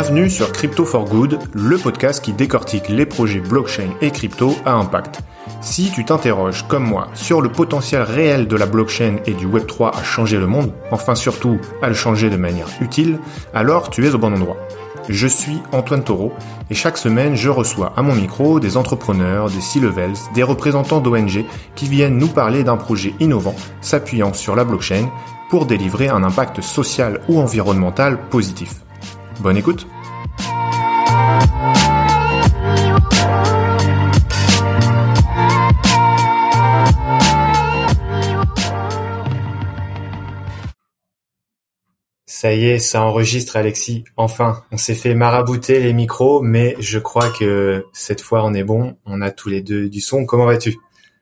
Bienvenue sur Crypto for Good, le podcast qui décortique les projets blockchain et crypto à impact. Si tu t'interroges, comme moi, sur le potentiel réel de la blockchain et du Web3 à changer le monde, enfin surtout à le changer de manière utile, alors tu es au bon endroit. Je suis Antoine Taureau et chaque semaine je reçois à mon micro des entrepreneurs, des C-levels, des représentants d'ONG qui viennent nous parler d'un projet innovant s'appuyant sur la blockchain pour délivrer un impact social ou environnemental positif. Bonne écoute Ça y est, ça enregistre Alexis. Enfin, on s'est fait marabouter les micros, mais je crois que cette fois on est bon. On a tous les deux du son. Comment vas-tu?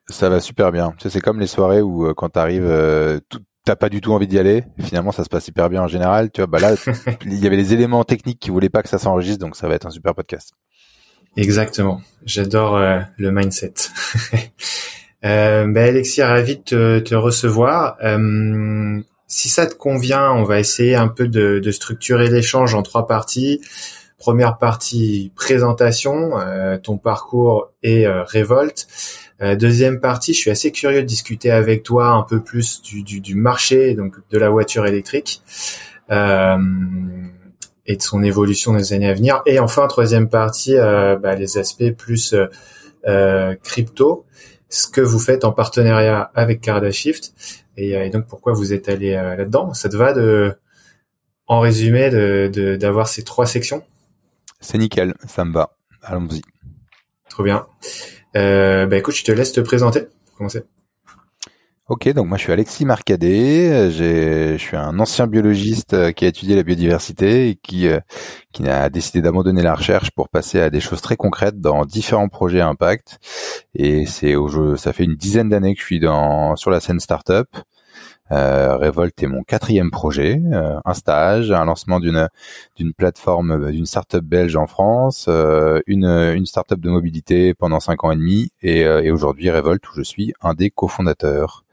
Ça va super bien. c'est comme les soirées où euh, quand t'arrives, euh, t'as pas du tout envie d'y aller. Finalement, ça se passe hyper bien en général. Tu vois, bah là, il y avait les éléments techniques qui voulaient pas que ça s'enregistre, donc ça va être un super podcast. Exactement. J'adore euh, le mindset. euh, bah, Alexis, ravi de te, te recevoir. Euh, si ça te convient, on va essayer un peu de, structurer l'échange en trois parties. Première partie, présentation, euh, ton parcours et révolte. Euh, deuxième partie, je suis assez curieux de discuter avec toi un peu plus du, marché, donc de la voiture électrique et de son évolution dans les années à venir. Et enfin, troisième partie, bah, les aspects plus crypto, ce que vous faites en partenariat avec Cardashift euh, et, donc pourquoi vous êtes allé euh, là-dedans? Ça te va de, en résumé, de d'avoir ces trois sections? C'est nickel, ça me va. Allons-y. Trop bien. Euh, bah écoute, je te laisse te présenter. Commencer. Ok, donc moi je suis Alexis Marcadet, je suis un ancien biologiste euh, qui a étudié la biodiversité et qui, qui a décidé d'abandonner la recherche pour passer à des choses très concrètes dans différents projets à impact. Et c'est au jeu, ça fait une dizaine d'années que je suis dans sur la scène startup. Euh, Revolt est mon quatrième projet, euh, un stage, un lancement d'une d'une plateforme euh, d'une startup belge en France, euh, une une startup de mobilité pendant cinq ans et demi, et, et aujourd'hui Revolt où je suis un des cofondateurs.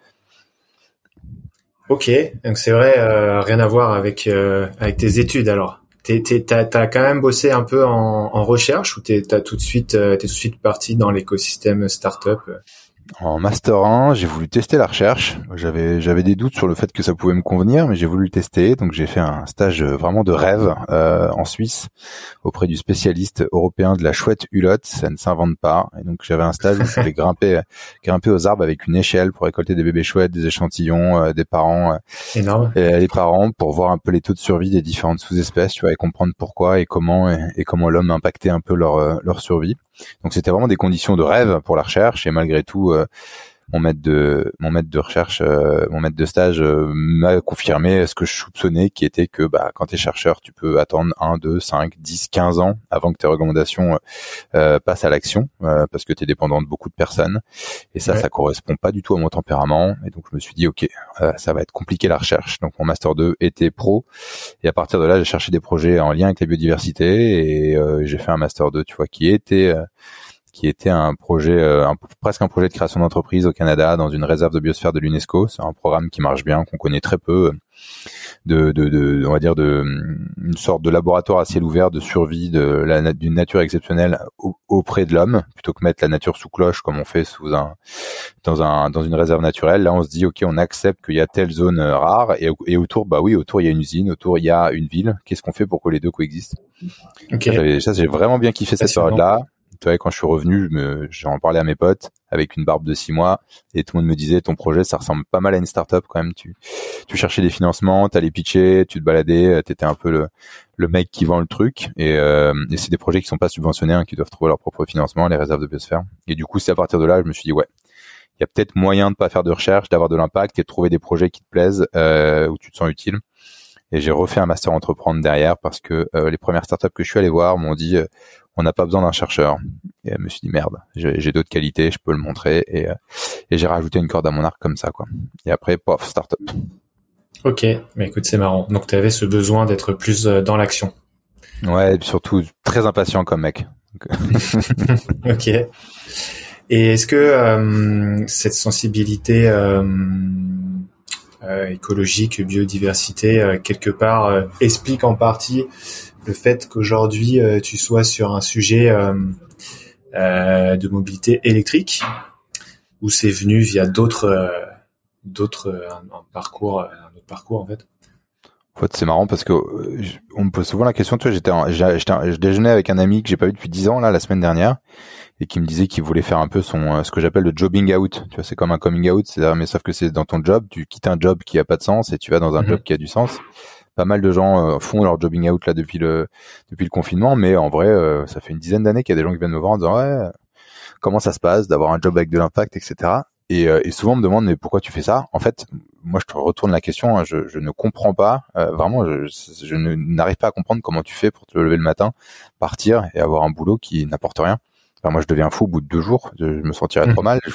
Ok, donc c'est vrai, euh, rien à voir avec euh, avec tes études alors. T'as as quand même bossé un peu en, en recherche ou t'es tout de suite euh, t'es tout de suite parti dans l'écosystème startup? En master 1, j'ai voulu tester la recherche. J'avais j'avais des doutes sur le fait que ça pouvait me convenir, mais j'ai voulu le tester. Donc j'ai fait un stage vraiment de rêve euh, en Suisse auprès du spécialiste européen de la chouette hulotte. Ça ne s'invente pas. Et donc j'avais un stage où je devais grimper grimper aux arbres avec une échelle pour récolter des bébés chouettes, des échantillons, euh, des parents, euh. Et, les parents pour voir un peu les taux de survie des différentes sous-espèces, tu vois, et comprendre pourquoi et comment et, comment l'homme impactait un peu leur leur survie. Donc c'était vraiment des conditions de rêve pour la recherche et malgré tout euh, mon maître de mon maître de recherche, euh, mon maître de stage euh, m'a confirmé ce que je soupçonnais, qui était que bah, quand tu es chercheur, tu peux attendre 1, 2, 5, 10, 15 ans avant que tes recommandations euh, passent à l'action, parce que tu es dépendant de beaucoup de personnes. Et ça, ça correspond pas du tout à mon tempérament. Et donc je me suis dit, ok, ça va être compliqué la recherche. Donc mon master 2 était pro. Et à partir de là, j'ai cherché des projets en lien avec la biodiversité et j'ai fait un master 2, tu vois, qui était qui était un projet, euh, presque un projet de création d'entreprise au Canada dans une réserve de biosphère de l'UNESCO. C'est un programme qui marche bien, qu'on connaît très peu, de, de, de, on va dire de une sorte de laboratoire à ciel ouvert de survie de la d'une nature exceptionnelle auprès de l'homme, plutôt que mettre la nature sous cloche comme on fait sous un dans un dans une réserve naturelle. Là, on se dit ok, on accepte qu'il y a telle zone euh, rare et, et autour, bah oui, autour il y a une usine, autour il y a une ville. Qu'est-ce qu'on fait pour que les deux coexistent? Okay. Ça, j'ai vraiment bien kiffé cette période-là quand je suis revenu, j'en parlais à mes potes avec une barbe de six mois et tout le monde me disait ton projet ça ressemble pas mal à une startup quand même. Tu, tu cherchais des financements, t'allais pitcher, tu te baladais, t'étais un peu le, le mec qui vend le truc et, euh, et c'est des projets qui sont pas subventionnés, hein, qui doivent trouver leur propre financement, les réserves de biosphère. Et du coup, c'est à partir de là, je me suis dit ouais, il y a peut-être moyen de pas faire de recherche, d'avoir de l'impact et de trouver des projets qui te plaisent, euh, où tu te sens utile. Et j'ai refait un master entreprendre derrière parce que euh, les premières startups que je suis allé voir m'ont dit euh, on n'a pas besoin d'un chercheur. Et je me suis dit merde, j'ai d'autres qualités, je peux le montrer et, euh, et j'ai rajouté une corde à mon arc comme ça quoi. Et après pof startup. Ok, mais écoute c'est marrant. Donc tu avais ce besoin d'être plus dans l'action. Ouais, et surtout très impatient comme mec. ok. Et est-ce que cette sensibilité écologique, biodiversité, quelque part explique en partie le fait qu'aujourd'hui tu sois sur un sujet de mobilité électrique ou c'est venu via d'autres d'autres un, parcours un autre parcours en fait? En fait, c'est marrant parce que on me pose souvent la question. Tu vois, j'étais, je déjeunais avec un ami que j'ai pas vu depuis dix ans là la semaine dernière et qui me disait qu'il voulait faire un peu son ce que j'appelle le jobbing out. Tu vois, c'est comme un coming out, c'est mais sauf que c'est dans ton job, tu quittes un job qui a pas de sens et tu vas dans un mhm. job qui a du sens. Pas mal de gens euh, font leur jobbing out là depuis le depuis le confinement, mais en vrai, euh, ça fait une dizaine d'années qu'il y a des gens qui viennent me voir en disant ouais, comment ça se passe d'avoir un job avec de l'impact, etc. Et, euh, et, souvent on me demande mais pourquoi tu fais ça? En fait, moi je te retourne la question. Hein, je, je, ne comprends pas vraiment. Je, je n'arrive pas à comprendre comment tu fais pour te lever le matin, partir et avoir un boulot qui n'apporte rien moi, je deviens fou au bout de deux jours. Je, me sentirais trop mmh. mal. Je,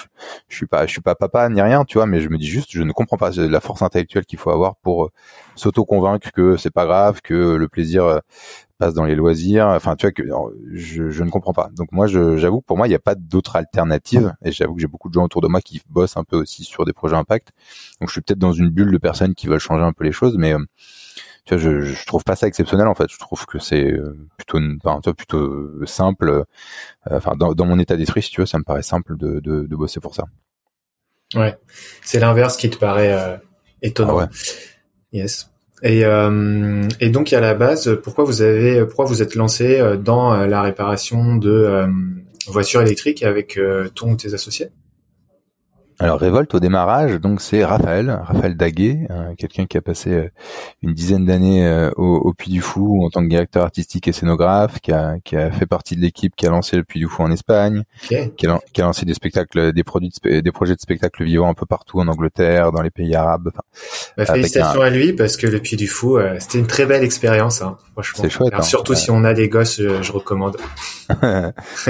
je, suis pas, je suis pas papa ni rien, tu vois, mais je me dis juste, je ne comprends pas la force intellectuelle qu'il faut avoir pour euh, s'auto-convaincre que c'est pas grave, que le plaisir euh, passe dans les loisirs. Enfin, tu vois que je, je ne comprends pas. Donc moi, j'avoue que pour moi, il n'y a pas d'autre alternative. Et j'avoue que j'ai beaucoup de gens autour de moi qui bossent un peu aussi sur des projets impact. Donc je suis peut-être dans une bulle de personnes qui veulent changer un peu les choses, mais euh, je, je trouve pas ça exceptionnel en fait. Je trouve que c'est euh, plutôt, enfin, plutôt simple. Euh, enfin, dans, dans, mon état d'esprit, si tu veux, ça me paraît simple de, de, de bosser pour ça. Ouais, c'est l'inverse qui te paraît euh, étonnant. Ah ouais. Yes. Et, euh, et donc à la base, pourquoi vous avez, pourquoi vous êtes lancé dans la réparation de voitures électriques avec ton ou tes associés? Alors Révolte au démarrage, donc c'est Raphaël, Raphaël Daguet, euh, quelqu'un qui a passé euh, une dizaine d'années euh, au, au, Puy du Fou en tant que directeur artistique et scénographe, qui a, qui a fait partie de l'équipe qui a lancé le Puy du Fou en Espagne, qui, a, qui, a, lancé des spectacles, des produits, des projets de spectacles vivants un peu partout en Angleterre, dans les pays arabes. Bah, félicitations à lui parce que le Puy du Fou, c'était une très belle expérience, hein, franchement. C'est chouette. Hein. surtout si on a des gosses, je, recommande.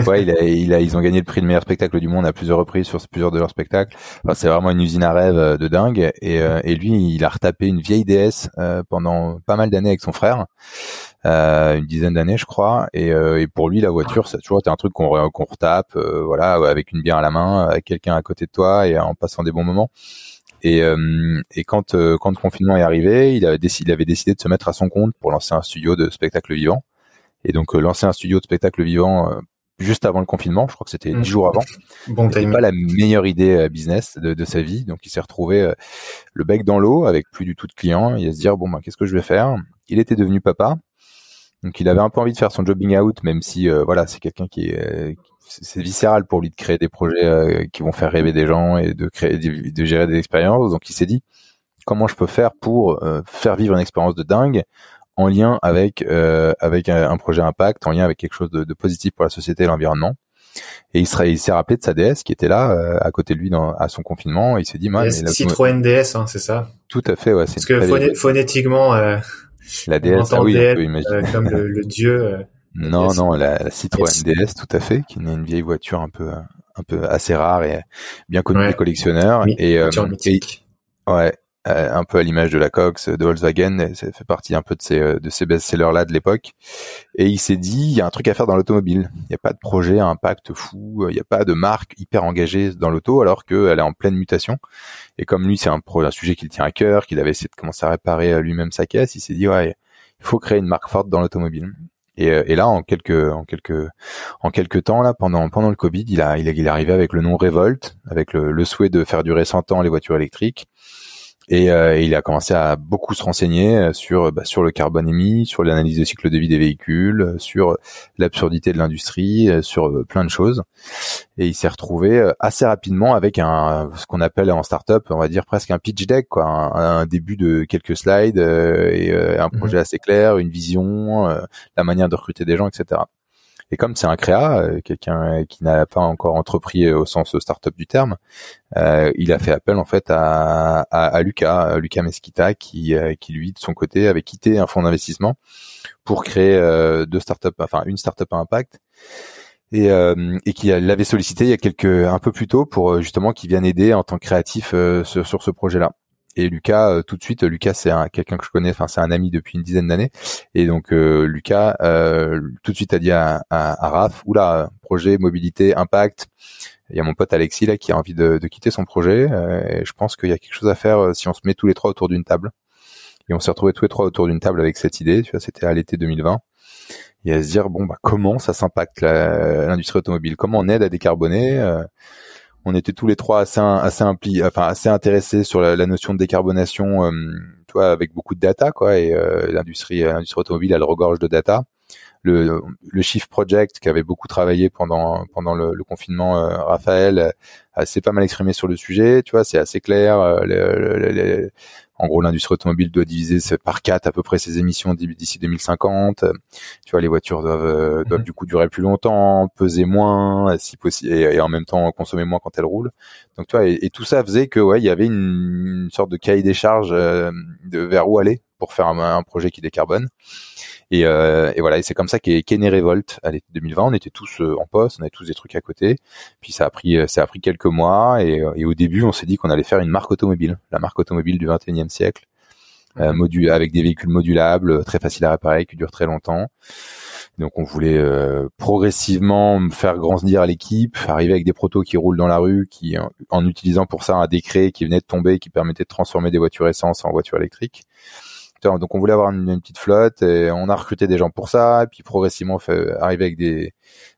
ouais, il a, il a, ils ont gagné le prix de meilleur spectacle du monde à plusieurs reprises sur plusieurs de leurs spectacles c'est vraiment une usine à rêve euh, de dingue. Et, euh, et lui, il a retapé une vieille DS euh, pendant pas mal d'années avec son frère. une dizaine d'années je crois et, et, pour lui la voiture ça a toujours un truc qu'on qu'on retape voilà avec une bière à la main avec quelqu'un à côté de toi et en passant des bons moments et, et quand quand le confinement est arrivé il avait décidé il avait décidé de se mettre à son compte pour lancer un studio de spectacle vivant et donc lancer un studio de spectacle vivant juste avant le confinement, je crois que c'était dix mmh. jours avant. Bon c'était pas la meilleure idée euh, business de, de sa vie, donc il s'est retrouvé euh, le bec dans l'eau avec plus du tout de clients. Il a se dire bon ben qu'est-ce que je vais faire? Il était devenu papa, donc il avait un peu envie de faire son jobbing out, même si euh, voilà c'est quelqu'un qui est c'est viscéral pour lui de créer des projets qui vont faire rêver des gens et de créer de gérer des expériences. Donc il s'est dit comment je peux faire pour faire vivre une expérience de dingue en lien avec euh, avec un, projet impact, en lien avec quelque chose de, de positif pour la société et l'environnement. Et il serait, il s'est rappelé de sa DS qui était là euh, à côté de lui dans, à son confinement. Et il s'est dit, man, Citroën DS, hein, c'est ça? Tout à fait, ouais. Parce que phonétiquement, euh, la DS, ah oui, DS, euh, comme le, le dieu. Euh, non, non, la, Citroën DS, tout à fait, qui est une vieille voiture un peu, un peu assez rare et bien connue des collectionneurs. et, et ouais, euh, un peu à l'image de la Cox, de Volkswagen, ça fait partie un peu de ces, euh, de ces best-sellers là de l'époque. Et il s'est dit, il y a un truc à faire dans l'automobile. Il n'y a pas de projet à impact fou, il n'y a pas de marque hyper engagée dans l'auto, alors qu'elle est en pleine mutation. Et comme lui, c'est un, un sujet qu'il tient à cœur, qu'il avait essayé de commencer à réparer euh, lui-même sa caisse, il s'est dit, ouais, il faut créer une marque forte dans l'automobile. Et, et, là, en quelques, en quelques, en quelques temps, là, pendant, pendant le Covid, il a, il, est arrivé avec le nom Revolt, avec le, le souhait de faire durer 100 ans les voitures électriques et, euh, il a commencé à beaucoup se renseigner euh, sur bah, sur le carbone émis, sur l'analyse des cycles de vie des véhicules, euh, sur l'absurdité de l'industrie, sur plein de choses. Et il s'est retrouvé assez rapidement avec un ce qu'on appelle en startup, on va dire presque un pitch deck, quoi, un, début de quelques slides et un projet mhm. assez clair, une vision, la manière de recruter des gens, etc. Et comme c'est un créa, euh, quelqu'un qui n'a pas encore entrepris euh, au sens startup du terme, euh, il a fait appel en fait à, à, à Lucas, Lucas Mesquita, qui, qui lui de son côté avait quitté un fonds d'investissement pour créer deux startups, enfin une startup à impact et, euh, et qui l'avait sollicité il y a quelques un peu plus tôt pour justement qu'il vienne aider en tant que créatif sur, sur, ce projet-là. Et Lucas, euh, tout de suite, Lucas c'est quelqu'un que je connais, enfin c'est un ami depuis une dizaine d'années. Et donc euh, Lucas, euh, tout de suite a dit à, à, Raph, oula, projet, mobilité, impact. Il y a mon pote Alexis là qui a envie de, quitter son projet. et je pense qu'il y a quelque chose à faire si on se met tous les trois autour d'une table. Et on s'est retrouvés tous les trois autour d'une table avec cette idée. Tu vois, c'était à l'été 2020 et à se dire bon bah comment ça s'impacte l'industrie automobile, comment on aide à décarboner. On était tous les trois assez assez impli enfin assez intéressés sur la, notion de décarbonation, euh, toi avec beaucoup de data quoi et euh, l'industrie l'industrie automobile elle regorge de data. Le, le Shift Project qui avait beaucoup travaillé pendant pendant le, confinement, Raphaël, s'est pas mal exprimé sur le sujet. Tu vois, c'est assez clair. En gros, l'industrie automobile doit diviser par quatre à peu près ses émissions d'ici 2050. Tu vois, les voitures doivent, euh, doivent mhm. du coup durer plus longtemps, peser moins, si possible, et, en même temps consommer moins quand elles roulent. Donc, tu vois, et, tout ça faisait que ouais, il y avait une, sorte de cahier des charges euh, de vers où aller pour faire un projet qui décarbone. Et, euh, et voilà, et c'est comme ça qu'est qu'est né Revolt à l'été 2020. On était tous euh, en poste, on avait tous des trucs à côté. Puis ça a pris, euh, ça a pris quelques mois. Et, et au début, on s'est dit qu'on allait faire une marque automobile, la marque automobile du 21e siècle, euh, module, avec des véhicules modulables, très faciles à réparer, qui durent très longtemps. Donc on voulait euh, progressivement faire grandir l'équipe, arriver avec des protos qui roulent dans la rue, qui en utilisant pour ça un décret qui venait de tomber, qui permettait de transformer des voitures essence en voitures électriques. Donc on voulait avoir une, petite flotte et on a recruté des gens pour ça, et puis progressivement fait arriver avec des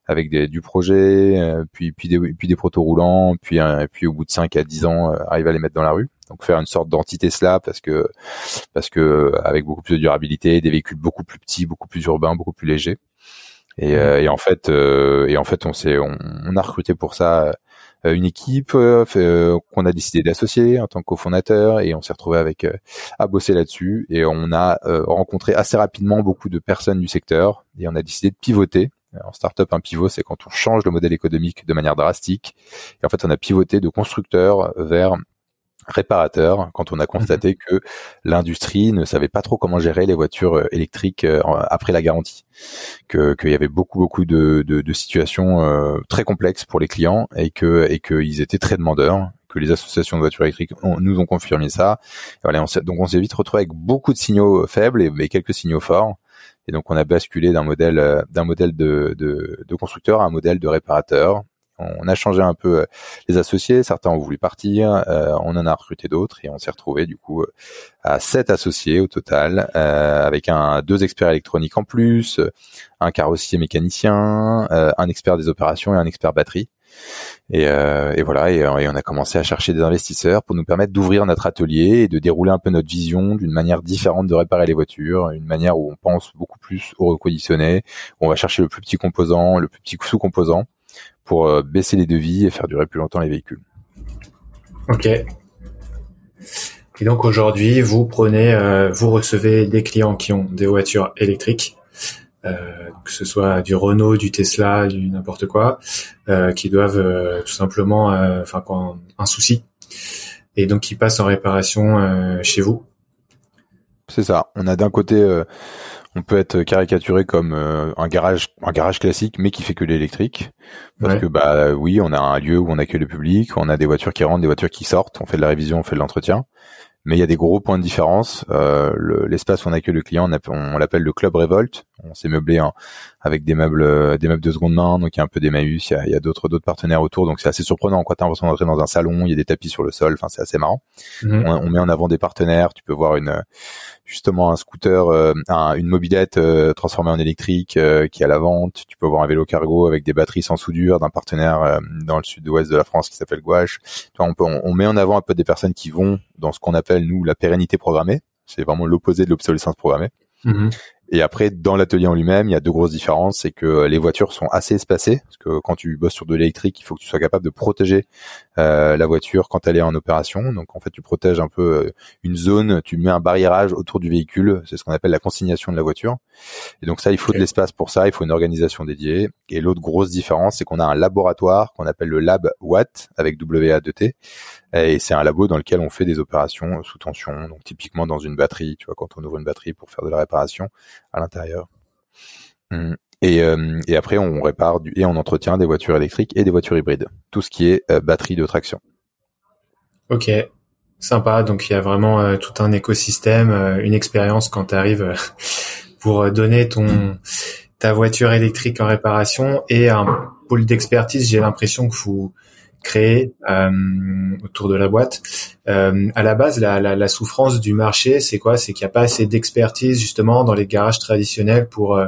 avec des, du projet, euh, puis puis des puis des protos roulants, puis puis au bout de 5 à 10 ans euh, arriver à les mettre dans la rue. Donc faire une sorte d'anti-Tesla parce que parce que avec beaucoup plus de durabilité, des véhicules beaucoup plus petits, beaucoup plus urbains, beaucoup plus légers. Et, euh, et en fait et en fait on s'est on, on, a recruté pour ça euh, une équipe euh, euh, qu'on a décidé d'associer en tant que cofondateur et on s'est retrouvé avec à bosser là-dessus. Et on a rencontré assez rapidement beaucoup de personnes du secteur et on a décidé de pivoter. En startup, un pivot, c'est quand on change le modèle économique de manière drastique. Et en fait, on a pivoté de constructeur vers réparateur quand on a constaté mhm. que l'industrie ne savait pas trop comment gérer les voitures euh, électriques euh, après la garantie, que qu'il y avait beaucoup beaucoup de, de, de situations euh, très complexes pour les clients et que et qu'ils étaient très demandeurs que les associations de voitures électriques nous ont confirmé ça. voilà, on donc on s'est vite retrouvé avec beaucoup de signaux faibles et, et, quelques signaux forts. Et donc on a basculé d'un modèle d'un modèle de, de, de, constructeur à un modèle de réparateur on a changé un peu euh, les associés, certains ont voulu partir, euh, on en a recruté d'autres et on s'est retrouvé du coup euh, à sept associés au total, avec un deux experts électroniques en plus, un carrossier mécanicien, un expert des opérations et un expert batterie. Et, voilà, et, on a commencé à chercher des investisseurs pour nous permettre d'ouvrir notre atelier et de dérouler un peu notre vision d'une manière différente de réparer les voitures, une manière où on pense beaucoup plus au reconditionné, où on va chercher le plus petit composant, le plus petit sous-composant, pour euh, baisser les devis et faire durer plus longtemps les véhicules. Ok. Et donc aujourd'hui, vous prenez, euh, vous recevez des clients qui ont des voitures électriques, euh, que ce soit du Renault, du Tesla, du n'importe quoi, qui doivent tout simplement, enfin, un souci, et donc qui passent en réparation chez vous. C'est ça. On a d'un côté on peut être caricaturé comme euh, un garage un garage classique mais qui fait que l'électrique parce que bah oui on a un lieu où on accueille le public on a des voitures qui rentrent des voitures qui sortent on fait de la révision on fait de l'entretien mais il y a des gros points de différence. Euh, l'espace où on accueille le client, on, l'appelle le club Revolt. On s'est meublé avec des meubles, des meubles de seconde main, donc il y a un peu d'Emmaüs, il y a, d'autres d'autres partenaires autour, donc c'est assez surprenant. Quoi, t'as l'impression d'entrer dans un salon, il y a des tapis sur le sol, enfin c'est assez marrant. Mhm. On, met en avant des partenaires. Tu peux voir une justement un scooter, euh, une mobilette euh, transformée en électrique qui est à la vente. Tu peux voir un vélo cargo avec des batteries sans soudure d'un partenaire dans le sud-ouest de la France qui s'appelle Gouache. On, peut, on met en avant un peu des personnes qui vont dans ce qu'on appelle nous la pérennité programmée. C'est vraiment l'opposé de l'obsolescence programmée. Mhm. Et après, dans l'atelier en lui-même, il y a deux grosses différences. C'est que euh, les voitures sont assez espacées, parce que quand tu bosses sur de l'électrique, il faut que tu sois capable de protéger euh, la voiture quand elle est en opération. Donc en fait, tu protèges un peu euh, une zone, tu mets un barriérage autour du véhicule. C'est ce qu'on appelle la consignation de la voiture. Et donc ça, il faut de l'espace pour ça, il faut une organisation dédiée. Et l'autre grosse différence, c'est qu'on a un laboratoire qu'on appelle le Lab Watt avec WA2T. Et c'est un labo dans lequel on fait des opérations sous tension. Donc typiquement dans une batterie, tu vois, quand on ouvre une batterie pour faire de la réparation à l'intérieur. Hum. Et, euh, et, après, on répare et on entretient des voitures électriques et des voitures hybrides. Tout ce qui est euh, batterie de traction. Ok, sympa. Donc il y a vraiment euh, tout un écosystème, une expérience quand tu arrives pour donner ton ta voiture électrique en réparation et un pôle d'expertise. J'ai l'impression que vous créé autour de la boîte. à la base, la, la, la souffrance du marché, c'est quoi? C'est qu'il n'y a pas assez d'expertise justement dans les garages traditionnels pour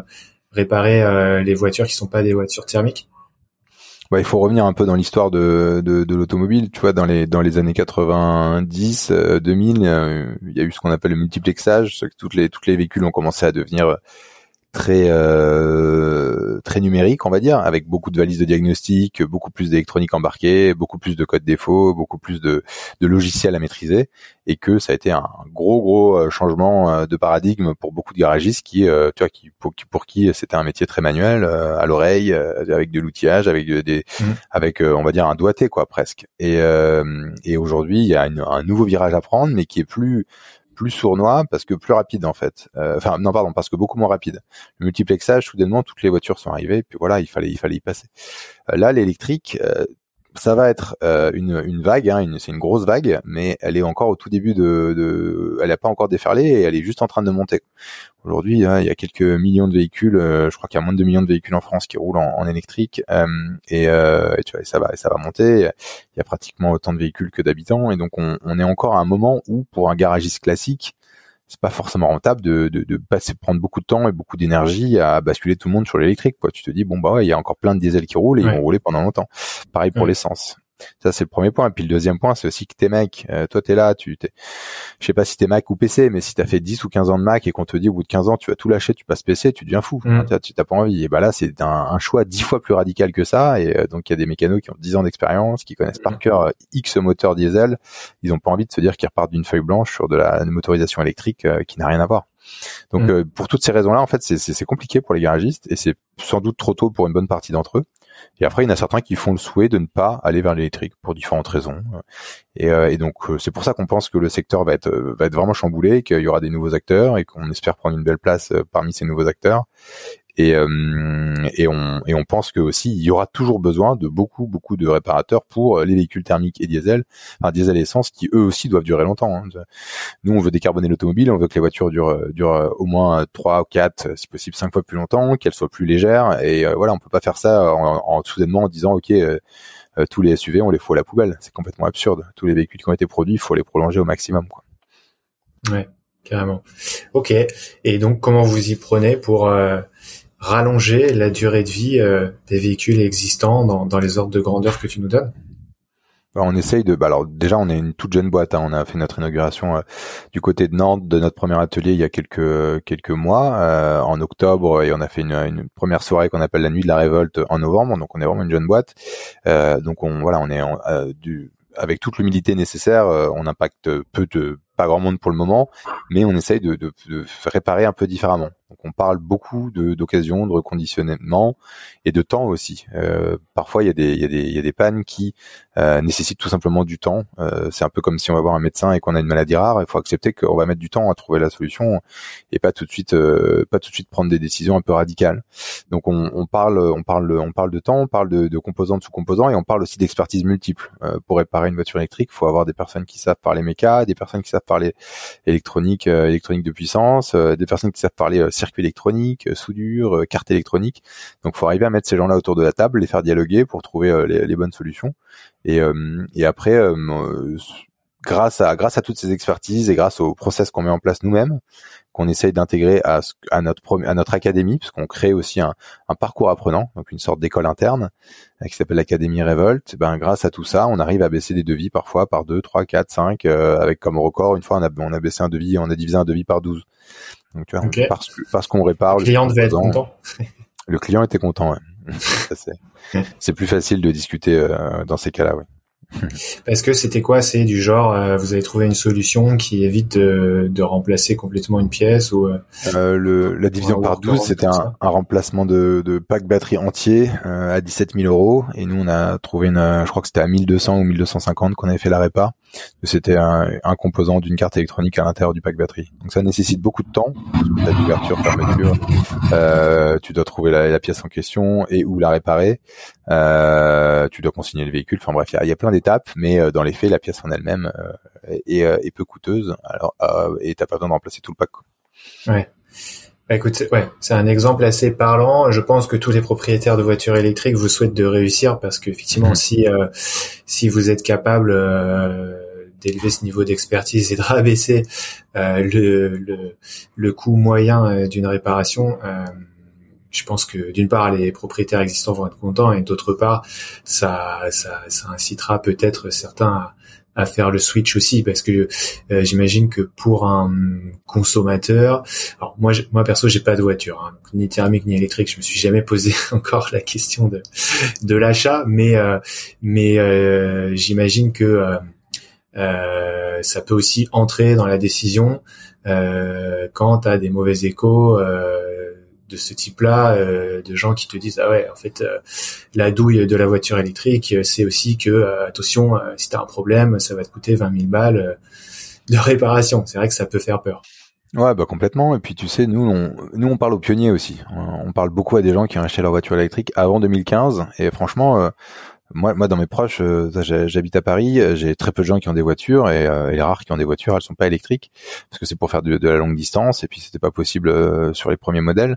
réparer les voitures qui sont pas des voitures thermiques. Bah, il faut revenir un peu dans l'histoire de, de, de l'automobile. Tu vois, dans les dans les années 90, 2000, il y a eu ce qu'on appelle le multiplexage, toutes les toutes les véhicules ont commencé à devenir très euh, très numérique, on va dire, avec beaucoup de valises de diagnostic, beaucoup plus d'électronique embarquée, beaucoup plus de codes défauts, beaucoup plus de, de logiciels à maîtriser, et que ça a été un gros gros euh, changement euh, de paradigme pour beaucoup de garagistes qui, euh, tu vois, qui pour, pour qui c'était un métier très manuel, à l'oreille, avec de l'outillage, avec des, mmh. avec on va dire un doigté quoi presque. Et, et aujourd'hui il y a un nouveau virage à prendre, mais qui est plus plus sournois parce que plus rapide en fait. Euh, enfin non pardon parce que beaucoup moins rapide. Le multiplexage soudainement toutes les voitures sont arrivées puis voilà il fallait il fallait y passer. Euh, là l'électrique euh, ça va être euh, une, une, vague, hein, c'est une grosse vague, mais elle est encore au tout début de, de elle n'a pas encore déferlé et elle est juste en train de monter. Aujourd'hui, hein, il y a quelques millions de véhicules, euh, je crois qu'il y a moins de 2 millions de véhicules en France qui roulent en, électrique, euh, et, et, tu vois, ça va, ça va monter. Il y a pratiquement autant de véhicules que d'habitants, et donc on, on, est encore à un moment où, pour un garagiste classique, c'est pas forcément rentable de, de, de passer prendre beaucoup de temps et beaucoup d'énergie à basculer tout le monde sur l'électrique quoi. Tu te dis bon bah ouais, il y a encore plein de diesels qui roulent et ils vont rouler pendant longtemps. Pareil pour l'essence ça, c'est le premier point. Et puis le deuxième point, c'est aussi que t'es Mac, euh, toi t'es là, tu t'es, je sais pas si t'es Mac ou PC, mais si t'as fait 10 ou 15 ans de Mac et qu'on te dit au bout de 15 ans tu vas tout lâcher, tu passes PC, tu deviens fou. Mm. tu t'as pas envie. Et bah là, c'est un, choix 10 fois plus radical que ça. Et euh, donc il y a des mécanos qui ont 10 ans d'expérience, qui connaissent par mm. cœur euh, X moteur diesel. Ils ont pas envie de se dire qu'ils repartent d'une feuille blanche sur de la motorisation électrique qui n'a rien à voir. Donc mm. pour toutes ces raisons-là, en fait, c'est compliqué pour les garagistes et c'est sans doute trop tôt pour une bonne partie d'entre eux. Et après, il y en a certains qui font le souhait de ne pas aller vers l'électrique pour différentes raisons. Et, euh, donc, euh, c'est pour ça qu'on pense que le secteur va être, euh, va être vraiment chamboulé, qu'il y aura des nouveaux acteurs et qu'on espère prendre une belle place parmi ces nouveaux acteurs. Et, euh, et, on, et on pense que aussi il y aura toujours besoin de beaucoup beaucoup de réparateurs pour les véhicules thermiques et diesel, enfin diesel et essence qui eux aussi doivent durer longtemps. Hein. Nous on veut décarboner l'automobile, on veut que les voitures durent, durent au moins trois ou quatre, si possible cinq fois plus longtemps, qu'elles soient plus légères. Et euh, voilà, on peut pas faire ça en, en soudainement en disant ok. Euh, tous les SUV, on les fout à la poubelle. C'est complètement absurde. Tous les véhicules qui ont été produits, il faut les prolonger au maximum. Quoi. Ouais, carrément. Ok. Et donc, comment vous y prenez pour euh, rallonger la durée de vie euh, des véhicules existants dans, dans les ordres de grandeur que tu nous donnes? Bah, on essaye de. Bah alors déjà, on est une toute jeune boîte. Hein. On a fait notre inauguration euh, du côté de Nantes de notre premier atelier il y a quelques quelques mois euh, en octobre et on a fait une, une première soirée qu'on appelle la nuit de la révolte en novembre. Donc on est vraiment une jeune boîte. donc on voilà, on est du avec toute l'humilité nécessaire. on impacte peu de pas grand monde pour le moment, mais on essaye de, de, de réparer un peu différemment. Donc on parle beaucoup d'occasions, de, reconditionnement et de temps aussi. Euh, parfois il y, a des, il, y a des, il y a des pannes qui euh, nécessitent tout simplement du temps. Euh, c'est un peu comme si on va voir un médecin et qu'on a une maladie rare. Il faut accepter qu'on va mettre du temps à trouver la solution et pas tout de suite, euh, pas tout de suite prendre des décisions un peu radicales. Donc on, on parle, on parle, on parle de temps, on parle de, de composants, de sous-composants et on parle aussi d'expertise multiple. Euh, pour réparer une voiture électrique, il faut avoir des personnes qui savent parler méca, des personnes qui savent parler électronique, électronique de puissance, des personnes qui savent parler circuit électronique, euh, soudure, euh, carte électronique. Donc, faut arriver à mettre ces gens-là autour de la table, les faire dialoguer pour trouver euh, les, bonnes solutions. Et, et après, grâce à grâce à toutes ces expertises et grâce au process qu'on met en place nous-mêmes, qu'on essaye d'intégrer à, à notre à notre académie, parce qu'on crée aussi un, un, parcours apprenant, donc une sorte d'école interne qui s'appelle l'académie Revolt. Ben grâce à tout ça, on arrive à baisser des devis parfois par 2, 3, 4, 5, avec comme record une fois on a on a baissé un devis, on a divisé un devis par 12. Donc, tu vois, parce, parce qu'on répare. Le client devait être content. le client était content, ouais. c'est plus facile de discuter euh, dans ces cas-là, ouais. Parce que c'était quoi? C'est du genre, euh, vous avez trouvé une solution qui évite de, de remplacer complètement une pièce ou euh, euh le, La division par 12, c'était un, un, remplacement de, de pack batterie entier euh, à 17 000 euros. Et nous, on a trouvé une, je crois que c'était à 1200 ou 1250 qu'on avait fait la répa. C'était un, un, composant d'une carte électronique à l'intérieur du pack batterie. Donc ça nécessite beaucoup de temps. D'ouverture, fermeture. Euh, tu dois trouver la, la, pièce en question et ou la réparer. Euh, tu dois consigner le véhicule. Enfin bref, il y a, plein mais euh, dans les faits, la pièce en elle-même euh, est, est, peu coûteuse. Alors et t'as pas besoin de remplacer tout le pack. Ouais. Bah, écoute, ouais, c'est un exemple assez parlant. Je pense que tous les propriétaires de voitures électriques vous souhaitent de réussir parce qu'effectivement, mhm. si euh, si vous êtes capable euh, d'élever ce niveau d'expertise et de rabaisser euh, le, le, le coût moyen d'une réparation, je pense que d'une part les propriétaires existants vont être contents et d'autre part ça, ça, ça incitera peut-être certains à, à faire le switch aussi parce que euh, j'imagine que pour un consommateur alors moi moi perso j'ai pas de voiture hein, ni thermique ni électrique je me suis jamais posé encore la question de de l'achat mais euh, mais euh, j'imagine que ça peut aussi entrer dans la décision quand tu as des mauvais échos de ce type-là, euh, de gens qui te disent ah ouais, en fait, euh, la douille de la voiture électrique, euh, c'est aussi que attention, si t'as un problème, ça va te coûter 20 000 balles de réparation. C'est vrai que ça peut faire peur. Ouais, bah complètement. Et puis tu sais, nous, on, nous, on parle aux pionniers aussi. On parle beaucoup à des gens qui ont acheté leur voiture électrique avant 2015. Et franchement, moi, moi, dans mes proches, euh, j'habite à Paris, euh, j'ai très peu de gens qui ont des voitures et, euh, les rares qui ont des voitures, elles sont pas électriques parce que c'est pour faire de, la longue distance et puis c'était pas possible sur les premiers modèles.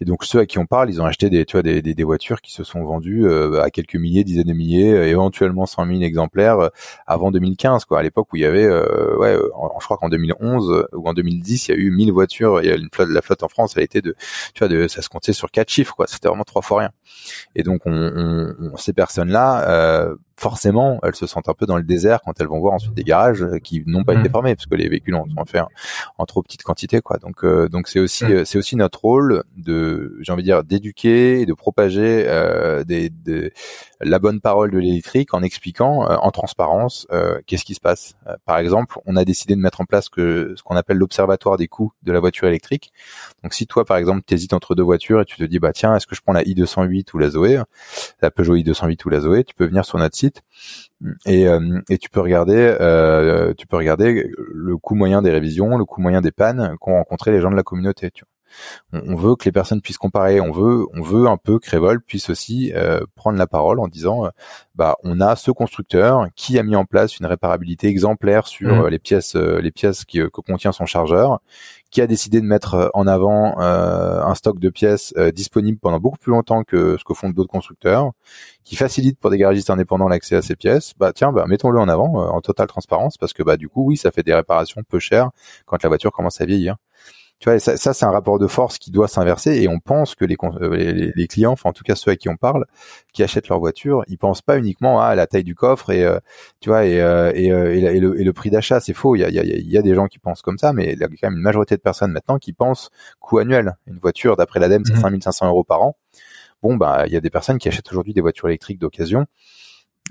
Et donc ceux à qui on parle, ils ont acheté des, tu vois, des, des, voitures qui se sont vendues à quelques milliers, dizaines de milliers, éventuellement 100 000 exemplaires avant 2015, quoi. À l'époque où il y avait, ouais, je crois qu'en 2011 ou en 2010, il y a eu 1000 voitures. Il y a une flotte, la flotte en France, a été de, tu vois, de, ça se comptait sur quatre chiffres, quoi. C'était vraiment trois fois rien. Et donc on, on ces personnes-là euh, forcément, elles se sentent un peu dans le désert quand elles vont voir ensuite des garages euh, qui n'ont pas été mmh. formés parce que les véhicules ont sont faits en, trop petite quantité, quoi. Donc, euh, donc c'est aussi, mmh. c'est aussi notre rôle de, j'ai envie de dire, d'éduquer et de propager des, la bonne parole de l'électrique en expliquant en transparence qu'est-ce qui se passe. par exemple, on a décidé de mettre en place que ce qu'on appelle l'observatoire des coûts de la voiture électrique. Donc, si toi, par exemple, t'hésites entre deux voitures et tu te dis, bah tiens, est-ce que je prends la i208 ou la Zoé, la Peugeot i208 ou la Zoé, tu peux venir sur notre site et, euh, et tu peux regarder euh, tu peux regarder le coût moyen des révisions, le coût moyen des pannes qu'ont rencontré les gens de la communauté. On, veut que les personnes puissent comparer, on veut on veut un peu que Revol puisse aussi euh, prendre la parole en disant bah on a ce constructeur qui a mis en place une réparabilité exemplaire sur mmh. les pièces les pièces qui, que contient son chargeur qui a décidé de mettre euh, en avant euh, un stock de pièces euh, disponible pendant beaucoup plus longtemps que ce que font d'autres constructeurs, qui facilite pour des garagistes indépendants l'accès à ces pièces, bah tiens, bah mettons-le en avant en totale transparence parce que bah du coup oui, ça fait des réparations peu chères quand la voiture commence à vieillir tu vois, ça, ça c'est un rapport de force qui doit s'inverser et on pense que euh, les, les, clients, enfin en tout cas ceux à qui on parle, qui achètent leur voiture, ils pensent pas uniquement à la taille du coffre et euh, tu vois et, euh, et, et, le, et, le, prix d'achat. C'est faux. Il y a, il, y a, il y a, des gens qui pensent comme ça, mais il y a quand même une majorité de personnes maintenant qui pensent coût annuel. Une voiture, d'après l'ADEME, c'est 5500 mmh. euros par an. Bon, bah il y a des personnes qui achètent aujourd'hui des voitures électriques d'occasion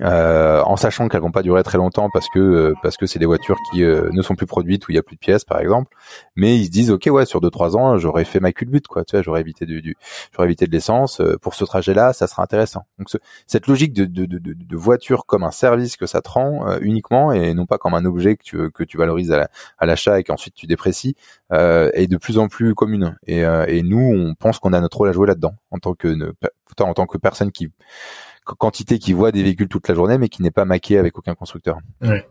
euh, en sachant qu'elles vont pas durer très longtemps parce que euh, parce que c'est des voitures qui euh, ne sont plus produites où il y a plus de pièces par exemple. Mais ils se disent ok ouais sur deux trois ans j'aurais fait ma culbute quoi. Tu vois j'aurais évité du, du j'aurais évité de l'essence. Pour ce trajet là ça sera intéressant. Donc cette logique de, de, de, de, voiture comme un service que ça te rend uniquement et non pas comme un objet que tu que tu valorises à l'achat et qu'ensuite tu déprécies est de plus en plus commune. Et, et nous on pense qu'on a notre rôle à jouer là dedans en tant que en tant que personne qui quantité qui voit des véhicules toute la journée, mais qui n'est pas maqué avec aucun constructeur. Ouais,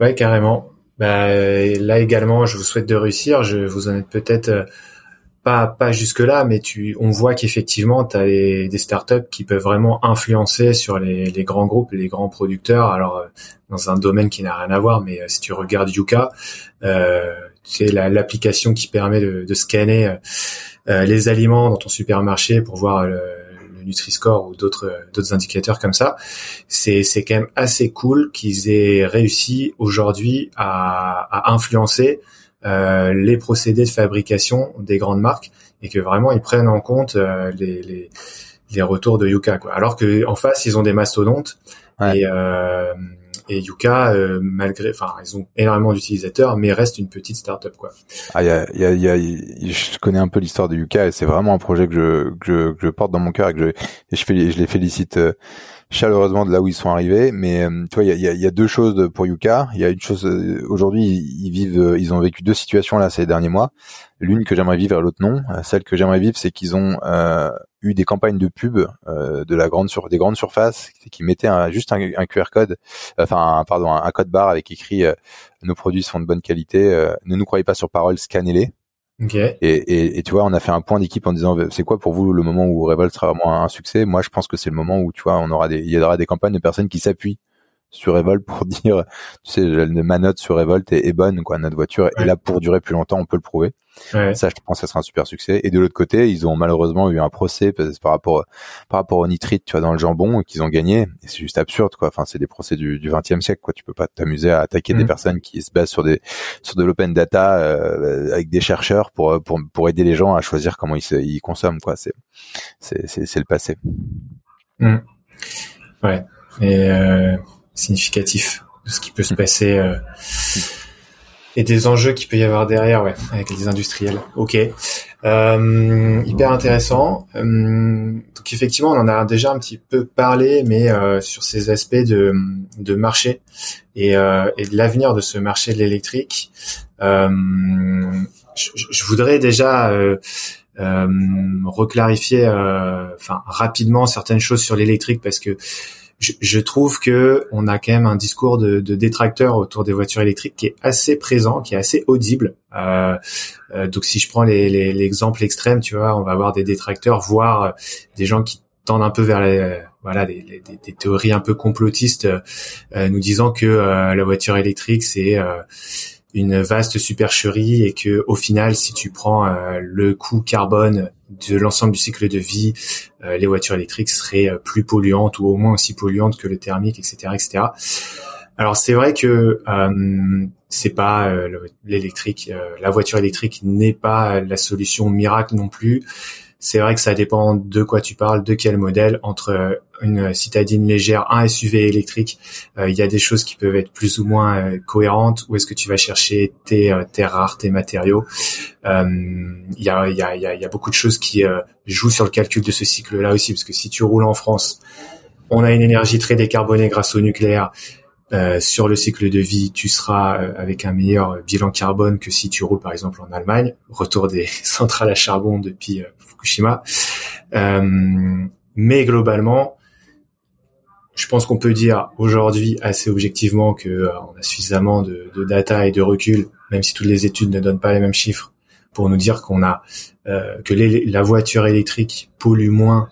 ouais carrément. Bah, là également, je vous souhaite de réussir. Je vous en êtes peut-être euh, pas pas jusque là, mais tu, on voit qu'effectivement, tu as des startups qui peuvent vraiment influencer sur les, les grands groupes, les grands producteurs. Alors euh, dans un domaine qui n'a rien à voir, mais euh, si tu regardes Yuka, euh, c'est l'application qui permet de, de scanner les aliments dans ton supermarché pour voir le, Nutri-Score ou d'autres d'autres indicateurs comme ça. C'est c'est quand même assez cool qu'ils aient réussi aujourd'hui à, à influencer euh, les procédés de fabrication des grandes marques et que vraiment ils prennent en compte euh, les, les, les retours de Yuka quoi. Alors que en face ils ont des mastodontes et euh, et Yuka, euh, malgré, enfin, ils ont énormément d'utilisateurs, mais reste une petite startup, quoi. Ah, y a, y a, y a, je connais un peu l'histoire de Yuka et c'est vraiment un projet que je, que je, que je porte dans mon cœur et que je, et je, les félicite euh, chaleureusement de là où ils sont arrivés. Mais euh, tu vois, il y a, y a, deux choses pour Yuka. Il y a une chose aujourd'hui, ils vivent, ils ont vécu deux situations là ces derniers mois. L'une que j'aimerais vivre et l'autre non. Celle que j'aimerais vivre, c'est qu'ils ont euh, eu des campagnes de pub euh, de la grande sur des grandes surfaces qui mettaient un, juste un, un, QR code, enfin pardon, un, code barre avec écrit euh, nos produits sont de bonne qualité. Euh, ne nous croyez pas sur parole, scannez-les. Et, et, et, tu vois, on a fait un point d'équipe en disant, c'est quoi pour vous le moment où Revolt sera vraiment un succès? Moi, je pense que c'est le moment où tu vois, on aura des, il y aura des campagnes de personnes qui s'appuient sur Revolt pour dire, tu sais, ma note sur Revolt est, bonne, quoi. Notre voiture est là pour durer plus longtemps, on peut le prouver. Ça, je pense, que ça sera un super succès. Et de l'autre côté, ils ont malheureusement eu un procès par rapport par rapport au nitrite, tu vois, dans le jambon, qu'ils ont gagné. Et c'est juste absurde, quoi. Enfin, c'est des procès du, du 20e siècle, quoi. Tu peux pas t'amuser à attaquer des mm. personnes qui se basent sur des sur de l'open data euh, avec des chercheurs pour pour pour aider les gens à choisir comment ils, ils consomment, quoi. C'est c'est c'est le passé. Mm. Ouais. Et euh, significatif de ce qui peut se passer. Euh, et des enjeux qu'il peut y avoir derrière, ouais, avec les industriels. Ok, euh, hyper intéressant. Euh, donc effectivement, on en a déjà un petit peu parlé, mais euh, sur ces aspects de, de marché et, euh, et de l'avenir de ce marché de l'électrique, euh, je, je, voudrais déjà reclarifier, enfin rapidement certaines choses sur l'électrique parce que je, trouve que on a quand même un discours de, de détracteur autour des voitures électriques qui est assez présent, qui est assez audible. Euh, euh, donc si je prends l'exemple les, extrême, tu vois, on va avoir des détracteurs, voire euh, des gens qui tendent un peu vers les, voilà des, des, théories un peu complotistes, nous disant que la voiture électrique c'est une vaste supercherie et que au final, si tu prends le coût carbone de l'ensemble du cycle de vie, euh, les voitures électriques seraient euh, plus polluantes ou au moins aussi polluantes que le thermique, etc., etc. Alors c'est vrai que euh, c'est pas euh, l'électrique, la voiture électrique n'est pas la solution miracle non plus. C'est vrai que ça dépend de quoi tu parles, de quel modèle. Entre une citadine légère, un SUV électrique, il y a des choses qui peuvent être plus ou moins cohérentes. Où est-ce que tu vas chercher tes terres rares, tes matériaux? Il y, a, beaucoup de choses qui jouent sur le calcul de ce cycle-là aussi, parce que si tu roules en France, on a une énergie très décarbonée grâce au nucléaire. Euh, sur le cycle de vie, tu seras euh, avec un meilleur bilan carbone que si tu roules par exemple en Allemagne. Retour des centrales à charbon depuis euh, Fukushima. mais globalement, je pense qu'on peut dire aujourd'hui assez objectivement que on a suffisamment de, de, data et de recul, même si toutes les études ne donnent pas les mêmes chiffres, pour nous dire qu'on a que la voiture électrique pollue moins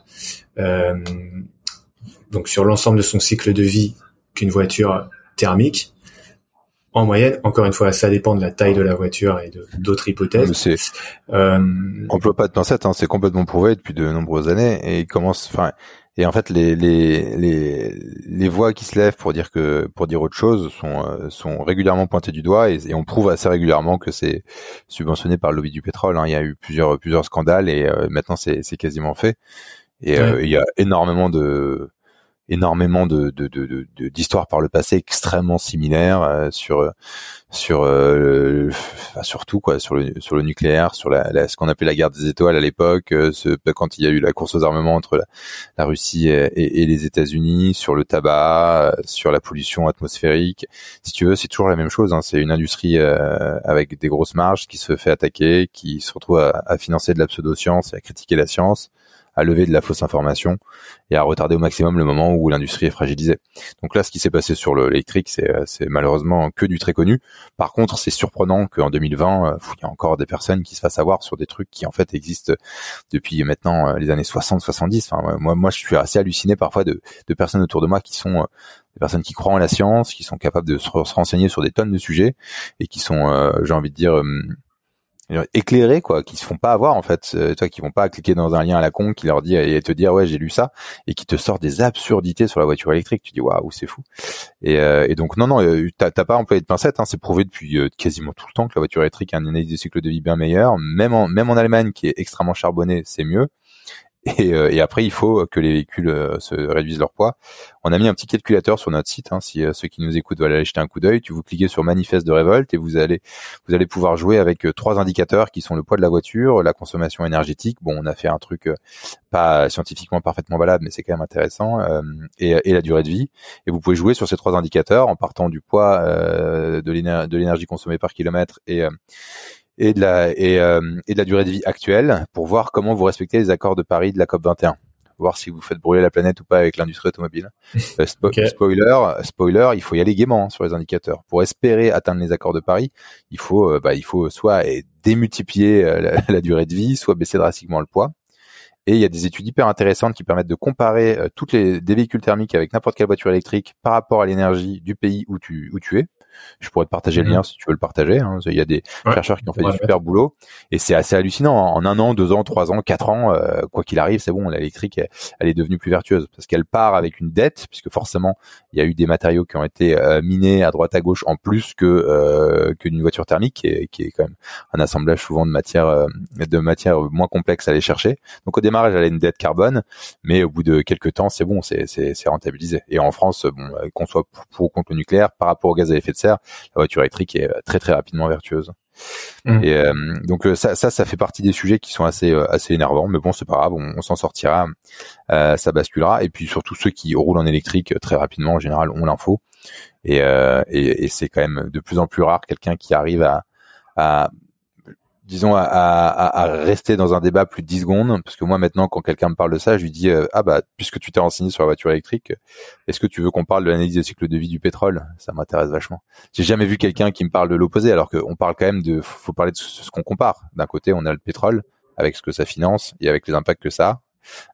donc sur l'ensemble de son cycle de vie qu'une voiture thermique. En moyenne, encore une fois, ça dépend de la taille de la voiture et d'autres hypothèses. C'est, euh, peut pas de pincettes, hein, c'est complètement prouvé depuis de nombreuses années et il commence, enfin, et en fait, les, les, les, les voix qui se lèvent pour dire que, pour dire autre chose sont, euh, sont régulièrement pointées du doigt et, on prouve assez régulièrement que c'est subventionné par le lobby du pétrole. Hein. Il y a eu plusieurs, plusieurs scandales et euh, maintenant c'est, c'est quasiment fait. Et euh, il y a énormément de, énormément de d'histoires de, par le passé extrêmement similaires euh, sur sur euh, surtout quoi sur le sur le nucléaire sur la, ce qu'on appelait la guerre des étoiles à l'époque euh, ce, quand il y a eu la course aux armements entre la, Russie et, et, les États-Unis sur le tabac sur la pollution atmosphérique. Si tu veux c'est toujours la même chose hein, c'est une industrie avec des grosses marges qui se fait attaquer qui se retrouve à, à financer de la pseudo-science et à critiquer la science à lever de la fausse information et à retarder au maximum le moment où l'industrie est fragilisée. Donc là, ce qui s'est passé sur l'électrique, c'est, euh, c'est malheureusement que du très connu. Par contre, c'est surprenant qu'en 2020, euh, il y a encore des personnes qui se fassent avoir sur des trucs qui en fait existent depuis maintenant euh, les années 60-70. Enfin, moi, moi, je suis assez halluciné parfois de, de personnes autour de moi qui sont des personnes qui croient en la science, qui sont capables de se, renseigner sur des tonnes de sujets et qui sont, j'ai envie de dire, éclairés quoi qui se font pas avoir en fait. Euh, toi qui vont pas cliquer dans un lien à la con qui leur dit et te dire ouais j'ai lu ça et qui te sort des absurdités sur la voiture électrique. Tu dis waouh c'est fou. Et, euh, et, donc non non euh, t'as pas employé de pincettes hein, c'est prouvé depuis quasiment tout le temps que la voiture électrique a une analyse de cycle de vie bien meilleure. Même en même en Allemagne qui est extrêmement charbonnée c'est mieux et, euh, et, après, il faut que les véhicules euh, se réduisent leur poids. On a mis un petit calculateur sur notre site. Hein, si euh, ceux qui nous écoutent veulent aller jeter un coup d'œil, tu vous cliquez sur manifeste de révolte et vous allez vous allez pouvoir jouer avec trois indicateurs qui sont le poids de la voiture, la consommation énergétique. Bon, on a fait un truc pas scientifiquement parfaitement valable, mais c'est quand même intéressant et, et, la durée de vie. Et vous pouvez jouer sur ces trois indicateurs en partant du poids de l'énergie consommée par kilomètre et et de la et, euh, et de la durée de vie actuelle pour voir comment vous respectez les accords de Paris de la COP 21 voir si vous faites brûler la planète ou pas avec l'industrie automobile. Euh, spoiler, spoiler, il faut y aller gaiement hein, sur les indicateurs. Pour espérer atteindre les accords de Paris, il faut, euh, bah, il faut soit démultiplier la, la, durée de vie, soit baisser drastiquement le poids. Et il y a des études hyper intéressantes qui permettent de comparer toutes les des véhicules thermiques avec n'importe quelle voiture électrique par rapport à l'énergie du pays où tu où tu es. Je pourrais te partager le lien mhm. si tu veux le partager. Hein. Il y a des chercheurs qui ont fait du super boulot et c'est assez hallucinant. En un an, deux ans, trois ans, quatre ans, euh, quoi qu'il arrive, c'est bon. L'électrique, elle, est devenue plus vertueuse parce qu'elle part avec une dette, puisque forcément, il y a eu des matériaux qui ont été euh, minés à droite à gauche en plus que euh, que d'une voiture thermique, qui est, qui est, quand même un assemblage souvent de matières de matières moins complexes à aller chercher. Donc au démarrage, elle a une dette carbone, mais au bout de quelques temps, c'est bon, c'est c'est rentabilisé. Et en France, bon, qu'on soit pour ou contre le nucléaire, par rapport au gaz à effet de serre la voiture électrique est euh, très très rapidement vertueuse. Mmh. Et euh, donc euh, ça, ça, ça fait partie des sujets qui sont assez assez énervants, mais bon, c'est pas grave, on, s'en sortira, ça basculera. Et puis surtout ceux qui roulent en électrique très rapidement, en général, ont l'info. Et, et, et c'est quand même de plus en plus rare quelqu'un qui arrive à, à disons à, à, à, rester dans un débat plus de 10 secondes. Parce que moi maintenant quand quelqu'un me parle de ça je lui dis euh, ah bah puisque tu t'es renseigné sur la voiture électrique est-ce que tu veux qu'on parle de l'analyse des cycle de vie du pétrole? Ça m'intéresse vachement. J'ai jamais vu quelqu'un qui me parle de l'opposé alors qu'on parle quand même de faut parler de ce, qu'on compare. D'un côté on a le pétrole avec ce que ça finance et avec les impacts que ça a.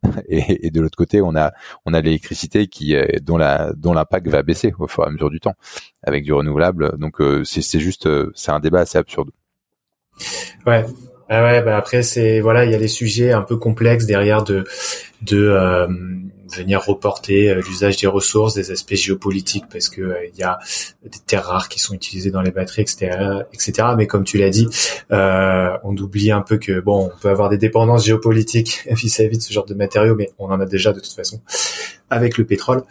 Et, et, de l'autre côté, on a on a l'électricité qui dont la dont l'impact va baisser au fur et à mesure du temps avec du renouvelable. Donc euh, c'est c'est juste euh, c'est un débat assez absurde. Ouais. Ouais, bah après c'est voilà, il y a des sujets un peu complexes derrière de de euh, venir reporter euh, l'usage des ressources, des aspects géopolitiques, parce que euh, il y a des terres rares qui sont utilisées dans les batteries, etc., etc. Mais comme tu l'as dit, on oublie un peu que bon, on peut avoir des dépendances géopolitiques vis-à-vis de ce genre de matériaux, mais on en a déjà de toute façon avec le pétrole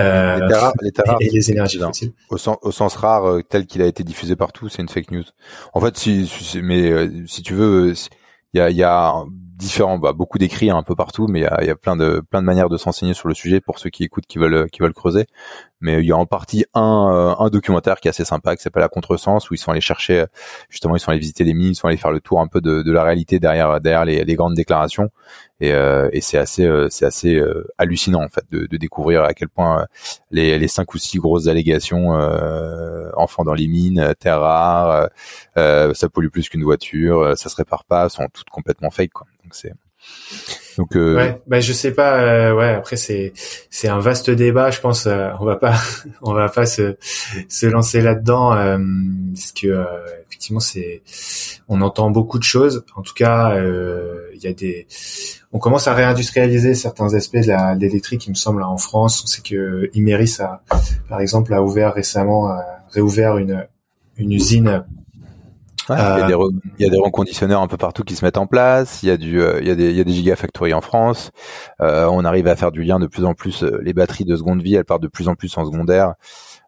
euh, les terres et, les énergies fossiles. Au sens, au sens rare, tel qu'il a été diffusé partout, c'est une fake news. En fait, si, mais si tu veux, il y a, y a différents, bah, beaucoup d'écrits un peu partout, mais il y a, plein de plein de manières de s'enseigner sur le sujet pour ceux qui écoutent, qui veulent qui veulent creuser. Mais il y a en partie un euh, un documentaire qui est assez sympa, qui s'appelle La Contresens, où ils sont allés chercher justement, ils sont allés visiter les mines, ils sont allés faire le tour un peu de, de la réalité derrière derrière les, les grandes déclarations. Et, euh, et c'est assez euh, c'est assez hallucinant en fait de, de, découvrir à quel point les les cinq ou six grosses allégations enfants dans les mines, terres rares, ça pollue plus qu'une voiture, ça se répare pas, sont toutes complètement fake quoi. Donc c'est donc euh... ouais, bah je sais pas. Euh, ouais, après c'est c'est un vaste débat. Je pense euh, on va pas on va pas se se lancer là-dedans euh, parce que euh, effectivement c'est on entend beaucoup de choses. En tout cas, il y a des on commence à réindustrialiser certains aspects de l'électrique, il me semble, en France. On sait que Imeris a, par exemple, a ouvert récemment, a réouvert une une usine il, y a des il y a des reconditionneurs un peu partout qui se mettent en place. Il y a du, euh, il y a des, il y a des gigafactories en France. Euh, on arrive à faire du lien de plus en plus. Euh, les batteries de seconde vie, elles partent de plus en plus en secondaire.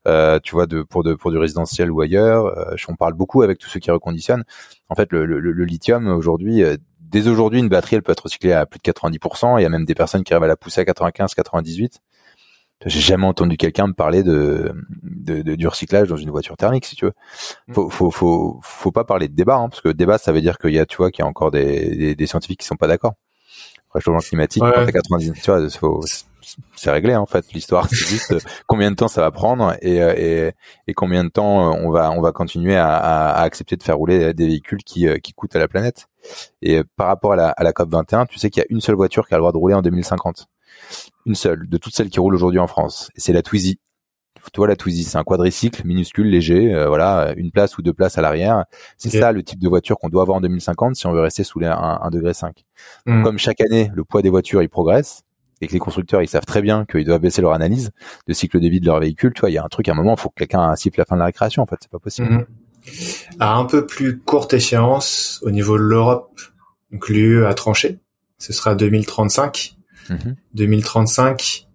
Euh, tu vois, de, pour, de, pour du résidentiel ou ailleurs. Euh, on parle beaucoup avec tous ceux qui reconditionnent. En fait, le, le, le lithium aujourd'hui, dès aujourd'hui, une batterie, elle peut être recyclée à plus de 90%. Il y a même des personnes qui arrivent à la pousser à 95, 98. J'ai jamais entendu quelqu'un me parler de, de, de, du recyclage dans une voiture thermique, si tu veux. Mm. Faut, faut, faut, faut pas parler de débat, hein, parce que débat, ça veut dire qu'il y a, tu vois, qu'il y a encore des, des, des, scientifiques qui sont pas d'accord. Réchauffement climatique, ouais. quand 90, tu vois, faut, c'est réglé en fait. L'histoire, c'est juste euh, combien de temps ça va prendre et, euh, et, et, combien de temps euh, on va, on va continuer à, à, accepter de faire rouler des véhicules qui, qui coûtent à la planète. Et par rapport à la, à la COP 21, tu sais qu'il y a une seule voiture qui a le droit de rouler en 2050 une seule de toutes celles qui roulent aujourd'hui en France. Et c'est la Twizy. Tu vois la Twizy, c'est un quadricycle minuscule, léger, euh, voilà, une place ou deux places à l'arrière. C'est ça le type de voiture qu'on doit avoir en 2050 si on veut rester sous les 1, degré 5. Hmm. Comme chaque année, le poids des voitures il progresse et que les constructeurs ils savent très bien qu'ils doivent baisser leur analyse de cycle de vie de leur véhicule. Tu vois, il y a un truc à un moment, il faut que quelqu'un siffle la fin de la récréation. En fait, c'est pas possible. Hmm. À un peu plus courte échéance, au niveau de l'Europe, donc l'UE a tranché. Ce sera 2035. 2035. Mhm.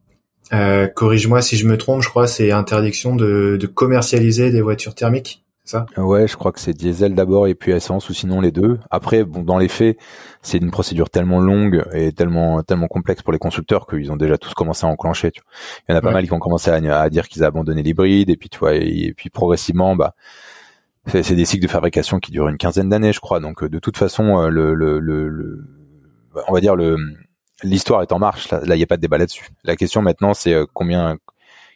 Euh, corrige-moi si je me trompe, je crois c'est interdiction de, de, commercialiser des voitures thermiques, c'est ça? Ouais, je crois que c'est diesel d'abord et puis essence ou sinon les deux. Après, bon, dans les faits, c'est une procédure tellement longue et tellement tellement complexe pour les constructeurs qu'ils ont déjà tous commencé à enclencher. Tu vois. Il y en a pas mal qui ont commencé à, à dire qu'ils abandonné l'hybride et puis tu vois et, puis progressivement, bah c'est des cycles de fabrication qui durent une quinzaine d'années, je crois. Donc de toute façon, euh, le, le, le, le on va dire le l'histoire est en marche. Là, il n'y a pas de débat là-dessus. La question maintenant, c'est combien,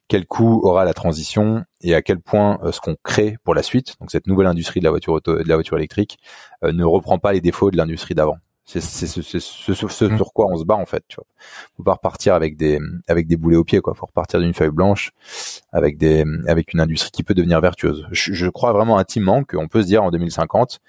quel coût aura la transition et à quel point ce qu'on crée pour la suite, donc cette nouvelle industrie de la voiture auto, de la voiture électrique, ne reprend pas les défauts de l'industrie d'avant. C'est ce, ce, ce, mmh. sur quoi on se bat en fait. Tu vois. Faut pas repartir avec des avec des boulets au pied quoi. Faut repartir d'une feuille blanche avec des avec une industrie qui peut devenir vertueuse. Je, je crois vraiment intimement qu'on peut se dire en 2050,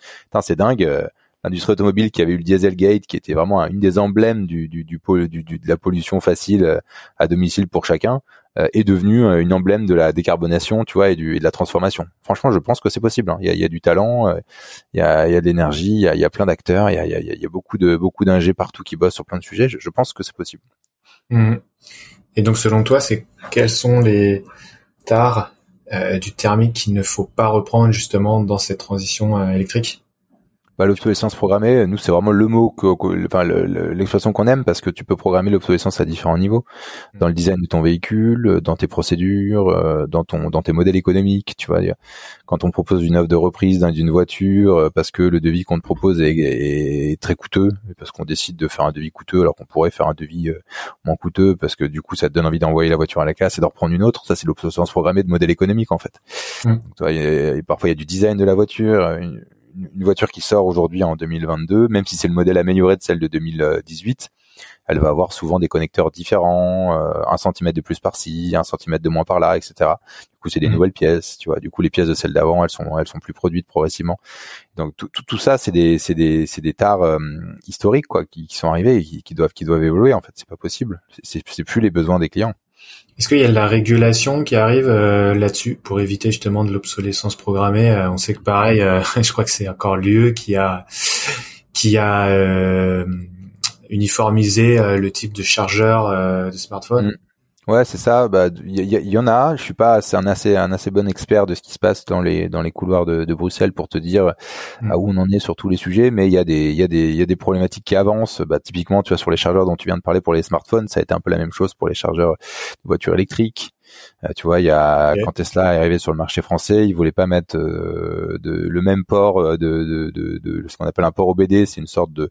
c'est dingue. Euh, l'industrie automobile qui avait eu le Dieselgate, qui était vraiment une des emblèmes du, du, du, du, de la pollution facile euh, à domicile pour chacun, euh, est devenue euh, une emblème de la décarbonation, tu vois, et, du, et de la transformation. Franchement, je pense que c'est possible. Hein. Il, y a, il, y a, du talent, il, y a, il y a de l'énergie, il y a, il y a plein d'acteurs, il y a, il y a, beaucoup de beaucoup d'ingés partout qui bossent sur plein de sujets. Je, je pense que c'est possible. Mmh. Et donc, selon toi, c'est quels sont les tares du thermique qu'il ne faut pas reprendre justement dans cette transition électrique? Bah, l'obsolescence programmée, nous c'est vraiment le mot que, enfin l'expression qu'on aime parce que tu peux programmer l'obsolescence à différents niveaux mm. dans le design de ton véhicule, dans tes procédures, euh, dans ton dans tes modèles économiques, tu vois. Quand on propose une offre de reprise d'une voiture euh, parce que le devis qu'on te propose est, est, très coûteux, parce qu'on décide de faire un devis coûteux alors qu'on pourrait faire un devis euh, moins coûteux parce que du coup ça te donne envie d'envoyer la voiture à la casse et d'en reprendre une autre. Ça c'est l'obsolescence programmée de modèle économique en fait. Mm. parfois il y a du design de la voiture, une, une voiture qui sort aujourd'hui en 2022, même si c'est le modèle amélioré de celle de 2018, elle va avoir souvent des connecteurs différents, euh, un centimètre de plus par-ci, un centimètre de moins par-là, etc. Du coup, c'est des mmh. nouvelles pièces, tu vois. Du coup, les pièces de celles d'avant, elles sont, elles sont plus produites progressivement. Donc tout, tout, tout ça, c'est des, c'est des, c'est des tares euh, historiques, quoi, qui, qui, sont arrivés et qui, qui, doivent, qui doivent évoluer. En fait, c'est pas possible. C'est, c'est plus les besoins des clients. Est-ce qu'il y a de la régulation qui arrive euh, là-dessus pour éviter justement de l'obsolescence programmée? Euh, On sait que pareil, euh, je crois que c'est encore l'UE qui a qui a uniformisé le type de chargeur de smartphone. Ouais, c'est ça. Bah, il y, en a. Je suis pas, c'est un assez un assez bon expert de ce qui se passe dans les dans les couloirs de, de Bruxelles pour te dire mm. à où on en est sur tous les sujets. Mais il y a des il y a des il y a des problématiques qui avancent. Bah, typiquement, tu vois sur les chargeurs dont tu viens de parler pour les smartphones, ça a été un peu la même chose pour les chargeurs de voitures électriques. Euh, tu vois, il y a quand Tesla est arrivé sur le marché français, ils voulaient pas mettre euh, de, le même port euh, de, de, de, ce qu'on appelle un port OBD, c'est une sorte de,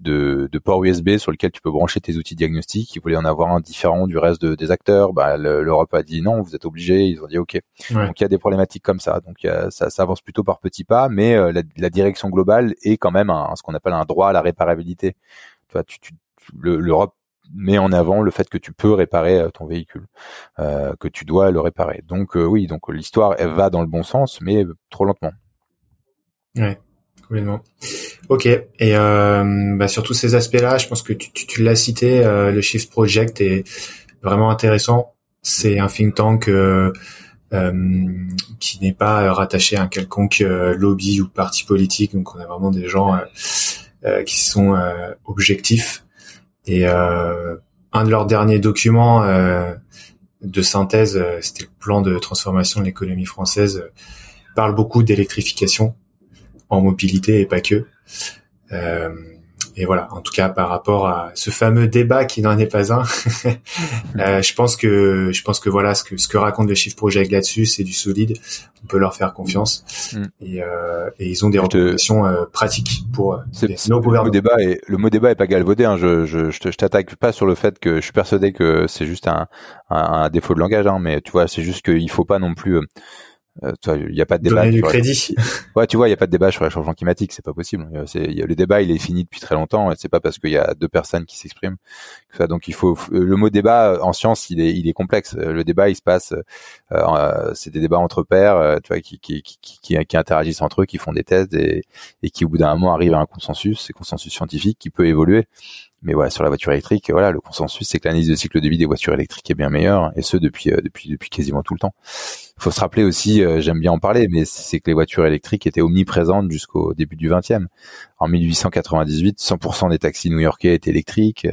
de, de, port USB sur lequel tu peux brancher tes outils diagnostiques. Ils voulaient en avoir un différent du reste des acteurs. Bah, l'Europe a dit non, vous êtes obligés. Ils ont dit ok. Donc il y a des problématiques comme ça. Donc ça, ça, avance plutôt par petits pas, mais la, la, direction globale est quand même un, ce qu'on appelle un droit à la réparabilité. Tu vois, tu, tu l'Europe met en avant le fait que tu peux réparer euh, ton véhicule, euh, que tu dois le réparer. Donc euh, oui, donc l'histoire elle va dans le bon sens, mais trop lentement. Ouais, complètement. Ok. Et euh, bah, sur tous ces aspects-là, je pense que tu, tu, tu l'as cité, le Shift Project est vraiment intéressant. C'est un think tank euh, qui n'est pas rattaché à un quelconque lobby ou parti politique. Donc on a vraiment des gens qui sont objectifs et euh, un de leurs derniers documents euh, de synthèse, euh, c'était le plan de transformation de l'économie française, parle beaucoup d'électrification en mobilité et pas que. Euh, et voilà, en tout cas par rapport à ce fameux débat qui n'en est pas un, euh, je pense que je pense que voilà ce que ce que raconte le Shift Project là-dessus, c'est du solide. On peut leur faire confiance mm. et, euh, et, ils ont des recommandations euh, pratiques pour euh, nos gouvernements. Le débat est le mot débat est pas galvaudé. Hein. Je je je t'attaque pas sur le fait que je suis persuadé que c'est juste un, un, un défaut de langage, hein, mais tu vois, c'est juste qu'il faut pas non plus il euh, n'y a pas de débat. du crédit. Ouais, tu vois, il y a pas de débat sur le changement climatique, c'est pas possible. Euh, c'est le débat, il est fini depuis très longtemps. C'est pas parce qu'il y a deux personnes qui s'expriment. Donc il faut le mot débat en science, il est il est complexe. Le débat, il se passe, euh, c'est des débats entre pairs, tu vois, qui qui, qui qui, interagissent entre eux, qui font des thèses et, et qui au bout d'un moment arrivent à un consensus, c'est consensus scientifique qui peut évoluer. Mais voilà, sur la voiture électrique, voilà, le consensus, c'est que l'analyse de cycle de vie des voitures électriques est bien meilleure, et ce depuis depuis depuis quasiment tout le temps. Il faut se rappeler aussi, euh, j'aime bien en parler, mais c'est que les voitures électriques étaient omniprésentes jusqu'au début du 20e. En 1898, 100% des taxis new-yorkais étaient électriques.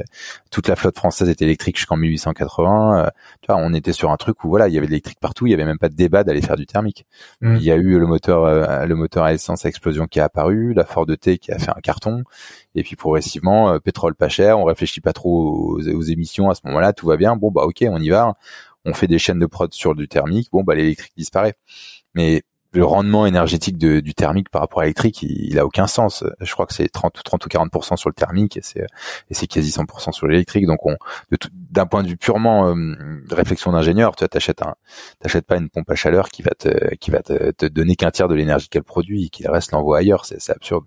Toute la flotte française était électrique jusqu'en 1880. Euh, tu vois, on était sur un truc où voilà, il y avait de l'électrique partout. Il y avait même pas de débat d'aller faire du thermique. Mmh. Il y a eu le moteur, euh, le moteur à essence à explosion qui a apparu, la Ford T qui a fait un carton. Et puis progressivement, pétrole pas cher, on réfléchit pas trop aux, aux émissions à ce moment-là, tout va bien. Bon bah ok, on y va on fait des chaînes de prod sur du thermique, bon bah l'électrique disparaît. Mais le rendement énergétique de, du thermique par rapport à l'électrique, il, a aucun sens. Je crois que c'est 30, 30 ou 40% sur le thermique et c'est et c'est quasi 100% sur l'électrique. Donc on d'un point de vue purement euh, réflexion d'ingénieur, tu t'achètes un t'achètes pas une pompe à chaleur qui va te qui va te, donner qu'un tiers de l'énergie qu'elle produit et qui reste l'envoie ailleurs, c'est absurde.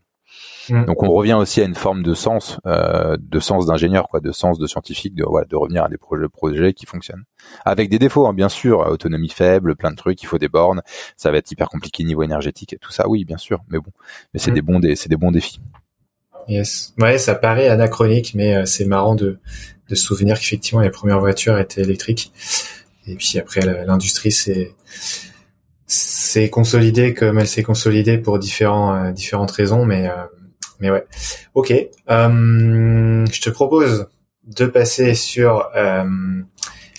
Mm. Donc on revient aussi à une forme de sens, euh, de sens d'ingénieur, quoi, de sens de scientifique, de voilà, de revenir à des projets, projets qui fonctionnent, avec des défauts, hein, bien sûr, autonomie faible, plein de trucs, il faut des bornes, ça va être hyper compliqué niveau énergétique et tout ça, oui, bien sûr, mais bon, mais c'est mm. des bons, c'est des bons défis. Yes, ouais, ça paraît anachronique, mais euh, c'est marrant de de se souvenir qu'effectivement les premières voitures étaient électriques, et puis après l'industrie c'est c'est consolidé comme elle s'est consolidée pour différents euh, différentes raisons, mais mais ouais. Ok. Euh, je te propose de passer sur euh,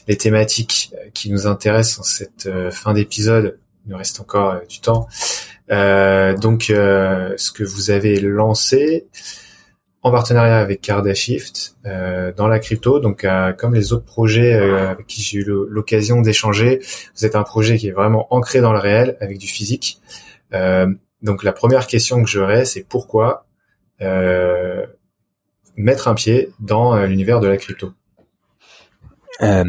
les thématiques qui nous intéressent en cette euh, fin d'épisode. Il nous reste encore euh, du temps. donc, ce que vous avez lancé en partenariat avec Cardashift dans la crypto. Donc, comme les autres projets avec qui j'ai eu l'occasion d'échanger, vous êtes un projet qui est vraiment ancré dans le réel avec du physique. donc, la première question que j'aurais, c'est pourquoi euh, mettre un pied dans euh, l'univers de la crypto? Euh,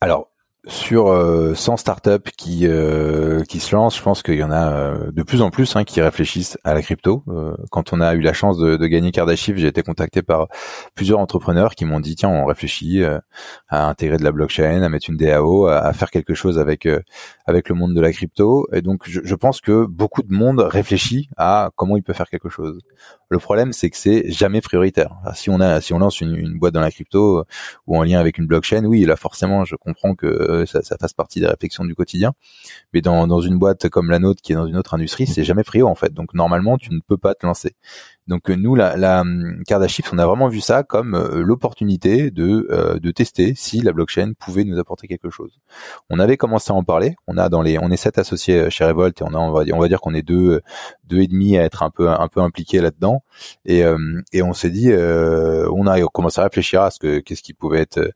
Alors, sur 100 startups qui euh, qui se lancent, je pense qu'il y en a de plus en plus hein, qui réfléchissent à la crypto. quand on a eu la chance de, de gagner Kardashift, j'ai été contacté par plusieurs entrepreneurs qui m'ont dit tiens, on réfléchit à intégrer de la blockchain, à mettre une DAO, à, à faire quelque chose avec avec le monde de la crypto. Et donc, je, je, pense que beaucoup de monde réfléchit à comment il peut faire quelque chose. Le problème, c'est que c'est jamais prioritaire. si on a, si on lance une, une, boîte dans la crypto euh, ou en lien avec une blockchain, oui, là, forcément, je comprends que euh, ça, ça fasse partie des réflexions du quotidien. Mais dans, dans une boîte comme la nôtre, qui est dans une autre industrie, c'est jamais prio en fait. Donc, normalement, tu ne peux pas te lancer. Donc euh, nous, la, la hum, Cardashift, on a vraiment vu ça comme euh, l'opportunité de, euh, de tester si la blockchain pouvait nous apporter quelque chose. On avait commencé à en parler. On a dans les, on est sept associés chez Revolt et on a, on va dire, on va dire qu'on est deux, deux et demi à être un peu, un peu impliqués là-dedans. Et, et on s'est dit, on a commencé à réfléchir à ce que, qu'est-ce qui pouvait être,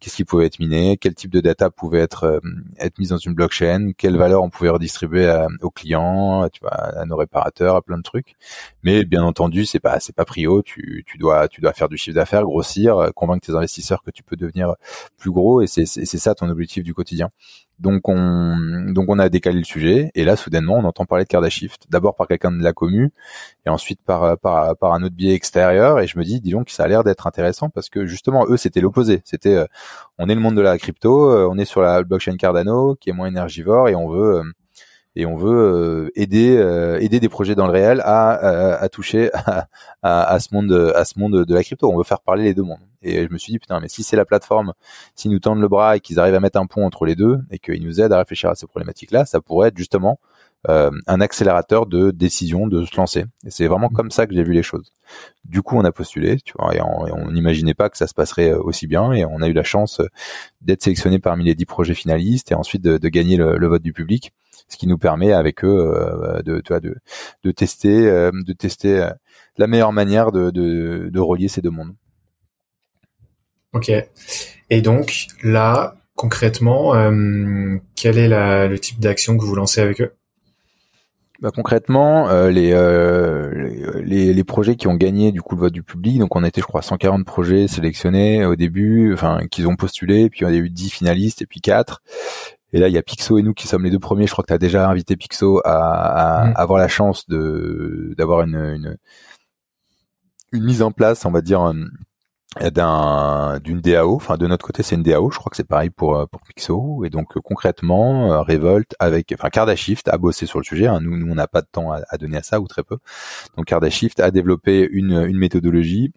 qu'est-ce qui pouvait être miné, quel type de data pouvait être, être mise dans une blockchain, quelle valeur on pouvait redistribuer aux clients, tu vois, à nos réparateurs, à plein de trucs. Mais bien entendu c'est pas c'est pas prio. Tu, tu dois tu dois faire du chiffre d'affaires, grossir, euh, convaincre tes investisseurs que tu peux devenir plus gros et c'est c'est ça ton objectif du quotidien. Donc on donc on a décalé le sujet et là soudainement on entend parler de Cardashift. D'abord par quelqu'un de la commu et ensuite par par par un autre biais extérieur et je me dis dis donc ça a l'air d'être intéressant parce que justement eux c'était l'opposé. C'était euh, on est le monde de la crypto, euh, on est sur la blockchain Cardano qui est moins énergivore et on veut et on veut euh, aider euh, aider des projets dans le réel à, à, toucher à, à, ce monde à ce monde de la crypto. On veut faire parler les deux mondes. Et je me suis dit putain mais si c'est la plateforme, s'ils nous tendent le bras et qu'ils arrivent à mettre un pont entre les deux et qu'ils nous aident à réfléchir à ces problématiques là, ça pourrait être justement euh, un accélérateur de décision de se lancer. Et c'est vraiment comme ça que j'ai vu les choses. Du coup, on a postulé, tu vois, et on n'imaginait pas que ça se passerait aussi bien, et on a eu la chance d'être sélectionné parmi les dix projets finalistes et ensuite de, de gagner le, le, vote du public ce qui nous permet avec eux euh, de, tu vois, de, de tester, euh, de tester euh, la meilleure manière de, de, de relier ces deux mondes. Ok. Et donc là, concrètement, quel est la, le type d'action que vous lancez avec eux? Bah, concrètement, euh, les, euh, les, les projets qui ont gagné du coup le vote du public, donc on a été je crois 140 projets sélectionnés au début, enfin qu'ils ont postulé, puis on a eu 10 finalistes et puis 4. Et là, il y a Pixo et nous qui sommes les deux premiers. Je crois que tu as déjà invité Pixo à, mm. avoir la chance de d'avoir une, une, une mise en place, on va dire, d'un d'une DAO. Enfin, de notre côté, c'est une DAO. Je crois que c'est pareil pour pour Pixo. Et donc concrètement, euh, Revolt avec, enfin, Cardashift a bossé sur le sujet. Hein. Nous, nous, on n'a pas de temps à, à, donner à ça ou très peu. Donc Cardashift a développé une une méthodologie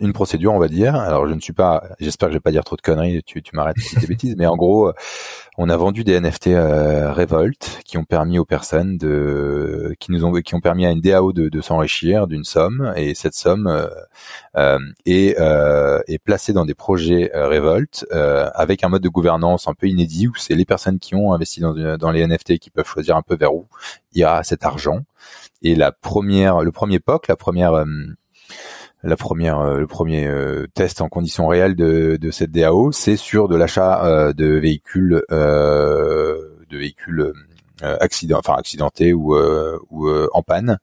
une procédure, on va dire. Alors, je ne suis pas, j'espère que je vais pas dire trop de conneries, tu, tu m'arrêtes si des bêtises, mais en gros, on a vendu des NFT euh, Revolt qui ont permis aux personnes de, qui nous ont, qui ont permis à une DAO de, de s'enrichir d'une somme, et cette somme euh, euh est, euh, placée dans des projets Revolt avec un mode de gouvernance un peu inédit où c'est les personnes qui ont investi dans, dans les NFT qui peuvent choisir un peu vers où ira cet argent. Et la première, le premier POC, la première la première, euh, le premier euh, test en conditions réelles de, de cette DAO, c'est sur de l'achat euh, de véhicules de véhicules euh, accident, enfin accidentés ou, euh, ou euh, en panne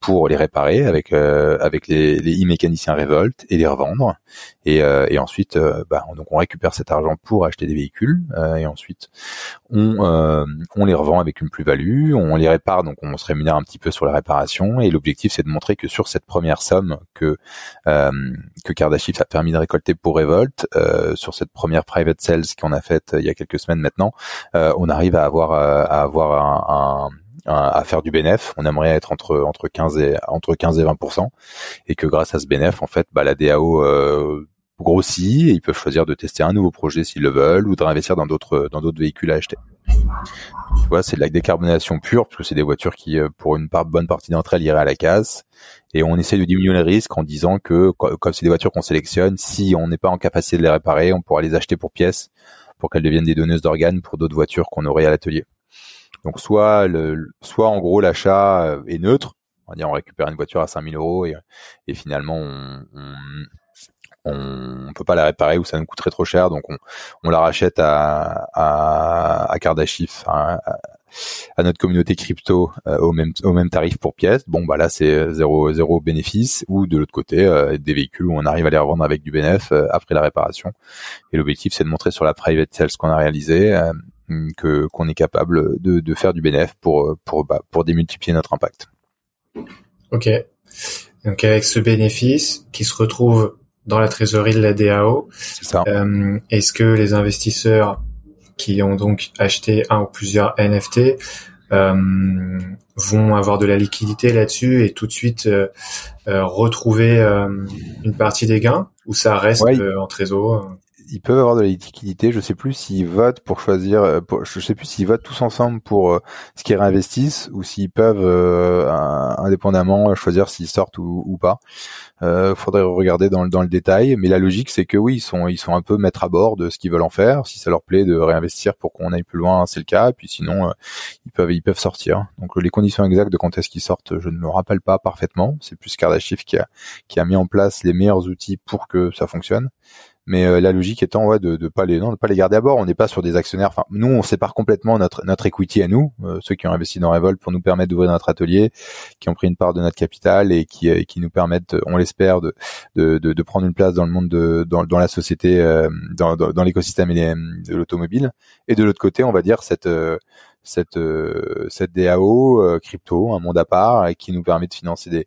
pour les réparer avec avec les, les e-mécaniciens Revolt et les revendre et, et ensuite bah, donc on récupère cet argent pour acheter des véhicules et ensuite on on les revend avec une plus-value on les répare donc on se rémunère un petit peu sur la réparation et l'objectif c'est de montrer que sur cette première somme que que Kardashian a permis de récolter pour Revolt sur cette première private sales qu'on a faite il y a quelques semaines maintenant on arrive à avoir à avoir un, à faire du bénéf, on aimerait être entre entre 15 et entre 15 et 20% et que grâce à ce bénéf en fait bah la DAO euh, grossit et ils peuvent choisir de tester un nouveau projet s'ils le veulent ou de réinvestir dans d'autres dans d'autres véhicules à acheter. Tu vois, c'est de la décarbonation pure parce que c'est des voitures qui euh, pour une bonne partie d'entre elles iraient à la casse et on essaie de diminuer les risques en disant que comme c'est des voitures qu'on sélectionne, si on n'est pas en capacité de les réparer, on pourra les acheter pour pièces pour qu'elles deviennent des donneuses d'organes pour d'autres voitures qu'on aurait à l'atelier. Donc soit le, soit en gros l'achat euh, est neutre, on va dire on récupère une voiture à 5000 euros et, et finalement on, peut pas la réparer ou ça nous coûterait trop cher, donc on, on la rachète à à, à Kardashif, à, à, notre communauté crypto euh, au même au même tarif pour pièce. Bon bah là c'est zéro zéro bénéfice ou de l'autre côté euh, des véhicules où on arrive à les revendre avec du bénéfice après la réparation. Et l'objectif c'est de montrer sur la private sales qu'on a réalisé que qu'on est capable de, de, faire du bénéfice pour pour bah, pour démultiplier notre impact. Ok. Donc avec ce bénéfice qui se retrouve dans la trésorerie de la DAO, euh, est-ce que les investisseurs qui ont donc acheté un ou plusieurs NFT euh, vont avoir de la liquidité là-dessus et tout de suite euh, retrouver une partie des gains ou ça reste en trésor ils peuvent avoir de la liquidité. Je sais plus s'ils votent pour choisir. Euh, je sais plus s'ils votent tous ensemble pour euh, ce qu'ils réinvestissent ou s'ils peuvent euh, indépendamment choisir s'ils sortent ou, ou pas. Euh, faudrait regarder dans, dans le détail. Mais la logique, c'est que oui, ils sont ils sont un peu maîtres à bord de ce qu'ils veulent en faire. Si ça leur plaît de réinvestir pour qu'on aille plus loin, c'est le cas. Et puis sinon, ils peuvent ils peuvent sortir. Donc les conditions exactes de quand est-ce qu'ils sortent, je ne me rappelle pas parfaitement. C'est plus Kardashian qui a qui a mis en place les meilleurs outils pour que ça fonctionne. Mais euh, la logique étant ouais, de ne pas les de pas les garder à bord. On n'est pas sur des actionnaires. Enfin, nous, on sépare complètement notre notre equity à nous, euh, ceux qui ont investi dans Revolt pour nous permettre d'ouvrir notre atelier, qui ont pris une part de notre capital et qui euh, qui nous permettent, on l'espère, de, de, de prendre une place dans le monde de dans, dans la société, dans dans, dans l'écosystème de l'automobile. Et de l'autre côté, on va dire cette cette cette DAO crypto, un monde à part, et qui nous permet de financer des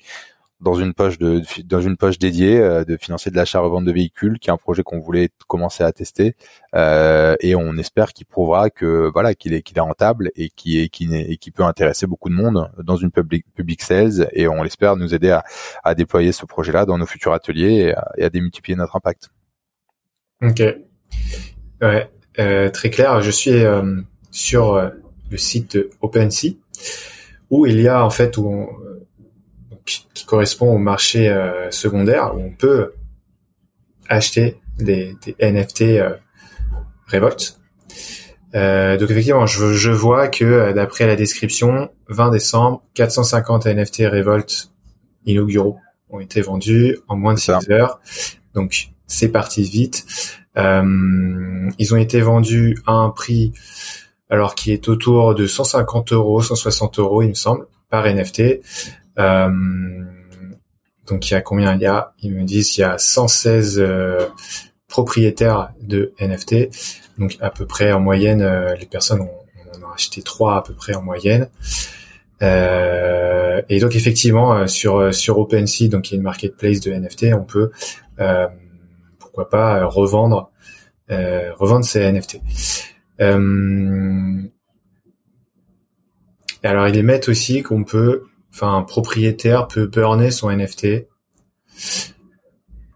dans une poche de dans une poche dédiée euh, de financer de l'achat-revente de véhicules, qui est un projet qu'on voulait commencer à tester, euh, et on espère qu'il prouvera que voilà qu'il est qu'il est rentable et qui est qui et qui peut intéresser beaucoup de monde dans une public public sales, et on l'espère nous aider à, à déployer ce projet-là dans nos futurs ateliers et à, démultiplier notre impact. Ok, ouais, euh, très clair. Je suis euh, sur euh, le site OpenSea où il y a en fait où on, qui correspond au marché euh, secondaire où on peut acheter des, des NFT euh, Revolt. Euh, donc effectivement, je, je vois que euh, d'après la description, 20 décembre, 450 NFT Revolt inauguraux ont été vendus en moins de 6 heures. Donc c'est parti vite. Euh, ils ont été vendus à un prix alors qui est autour de 150 euros, 160 euros, il me semble, par NFT. Euh, donc il y a combien il y a Ils me disent il y a 116 euh, propriétaires de NFT. Donc à peu près en moyenne, euh, les personnes ont, ont acheté trois à peu près en moyenne. Et donc effectivement sur sur OpenSea, donc il y a une marketplace de NFT, on peut pourquoi pas revendre revendre ces NFT. alors ils mettent aussi qu'on peut enfin un propriétaire peut burner son NFT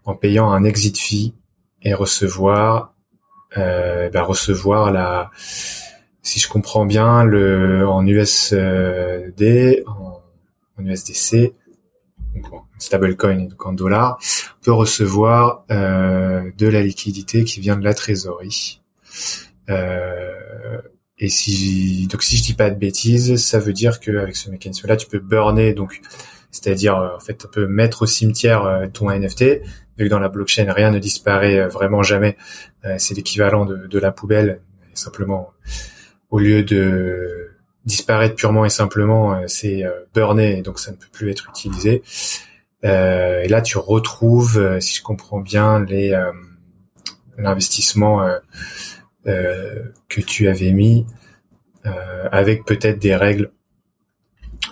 en payant un exit fee et recevoir euh, bah, recevoir la si je comprends bien le en USD en, en USDC donc en stablecoin donc en dollars peut recevoir euh, de la liquidité qui vient de la trésorerie. Euh, et si donc si je dis pas de bêtises, ça veut dire qu'avec ce mécanisme-là, tu peux burner donc c'est-à-dire euh, en fait tu peux mettre au cimetière euh, ton NFT vu que dans la blockchain rien ne disparaît euh, vraiment jamais c'est l'équivalent de, la poubelle simplement au lieu de disparaître purement et simplement, c'est burné, donc ça ne peut plus être utilisé. et là, tu retrouves, si je comprends bien, les l'investissement que tu avais mis avec peut-être des règles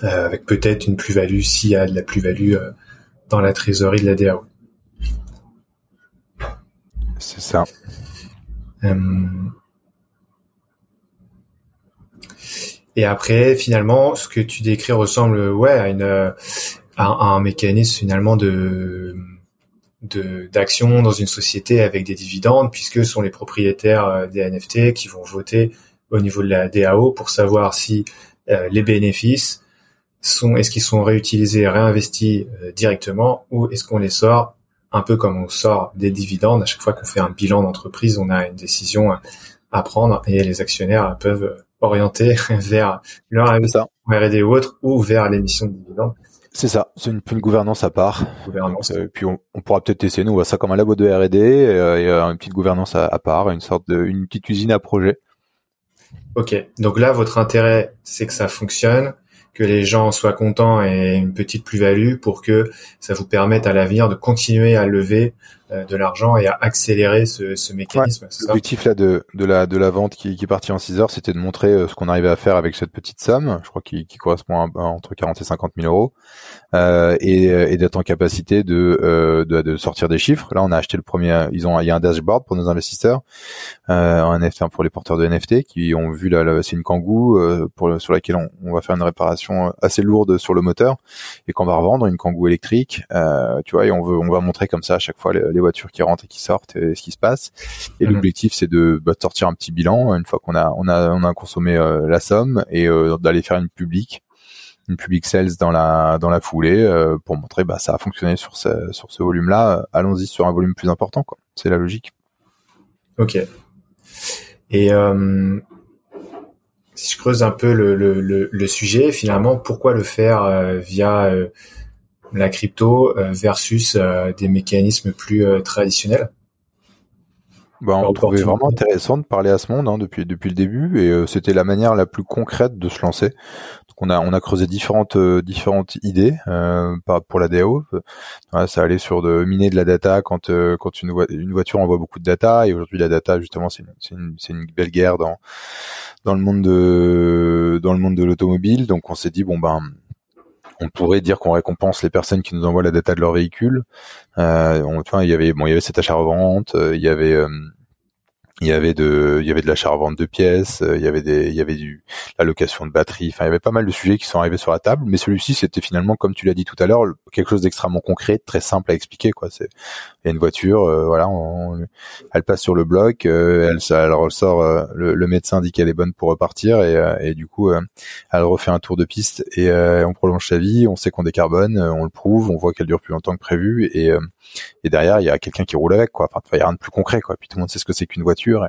euh, avec peut-être une plus-value s'il y a de la plus-value euh, dans la trésorerie de la DAO. C'est ça. Euh, et après, finalement, ce que tu décris ressemble, ouais, à une à un mécanisme finalement de d'action dans une société avec des dividendes, puisque ce sont les propriétaires des NFT qui vont voter au niveau de la DAO pour savoir si les bénéfices sont est-ce qu'ils sont réutilisés, réinvestis euh, directement ou est-ce qu'on les sort un peu comme on sort des dividendes à chaque fois qu'on fait un bilan d'entreprise, on a une décision à prendre et les actionnaires peuvent orienter vers leur investissement R&D ou autre ou vers l'émission de dividendes. C'est ça, c'est une, une, gouvernance à part. Gouvernance. Euh, puis on, pourra peut-être essayer, nous on voit ça comme un labo de R&D, euh, et une petite gouvernance à, à, part, une sorte de, une petite usine à projet. Ok, donc là votre intérêt c'est que ça fonctionne, que les gens soient contents et une petite plus-value pour que ça vous permette à l'avenir de continuer à lever euh, de l'argent et à accélérer ce, ce mécanisme. L'objectif là de, de la de la vente qui, qui est partie en 6 heures, c'était de montrer euh, ce qu'on arrivait à faire avec cette petite somme, je crois qui, qui correspond à, entre 40 et 50 000 euros, euh, et, et d'être en capacité de, euh, de, de sortir des chiffres. Là, on a acheté le premier, ils ont il y a un dashboard pour nos investisseurs, euh, un NFT pour les porteurs de NFT qui ont vu là, c'est une Kangoo pour sur laquelle on, on va faire une réparation euh, assez lourde sur le moteur et qu'on va revendre une Kangoo électrique, euh, tu vois, et on veut, on va montrer comme ça à chaque fois les, voitures qui rentrent et qui sortent et ce qui se passe. Et mhm. l'objectif c'est de bah, sortir un petit bilan une fois qu'on a, on a, on a consommé euh, la somme et d'aller faire une publique une public sales dans la dans la foulée pour montrer bah ça a fonctionné sur ce sur ce volume là allons-y sur un volume plus important quoi. C'est la logique. Ok. Et euh, si je creuse un peu le, le, le, sujet, finalement, pourquoi le faire euh, via euh, la crypto euh, versus des mécanismes plus traditionnels? Bah, on trouvait vraiment intéressant de parler à ce monde hein, depuis depuis le début et c'était la manière la plus concrète de se lancer. Donc on a on a creusé différentes différentes idées euh, pour la DAO. ça allait sur de miner de la data quand quand une, voiture envoie beaucoup de data et aujourd'hui la data justement c'est une, c'est une, belle guerre dans dans le monde de dans le monde de l'automobile. Donc on s'est dit bon ben on pourrait dire qu'on récompense les personnes qui nous envoient la data de leur véhicule. Euh, on, il y avait bon, il y avait cet achat-revente, euh, il y avait euh, il y avait de il y avait de l'achat-revente de pièces, euh, il y avait des il y avait du la location de batterie, enfin il y avait pas mal de sujets qui sont arrivés sur la table, mais celui-ci c'était finalement comme tu l'as dit tout à l'heure quelque chose d'extrêmement concret, très simple à expliquer quoi. C'est y a une voiture, euh, voilà, on, elle passe sur le bloc, euh, elle elle ressort, le, médecin dit qu'elle est bonne pour repartir et, et du coup elle refait un tour de piste et on prolonge sa vie, on sait qu'on décarbone, on le prouve, on voit qu'elle dure plus longtemps que prévu et et derrière il y a quelqu'un qui roule avec quoi. Enfin il y a rien de plus concret quoi. Puis tout le monde sait ce que c'est qu'une voiture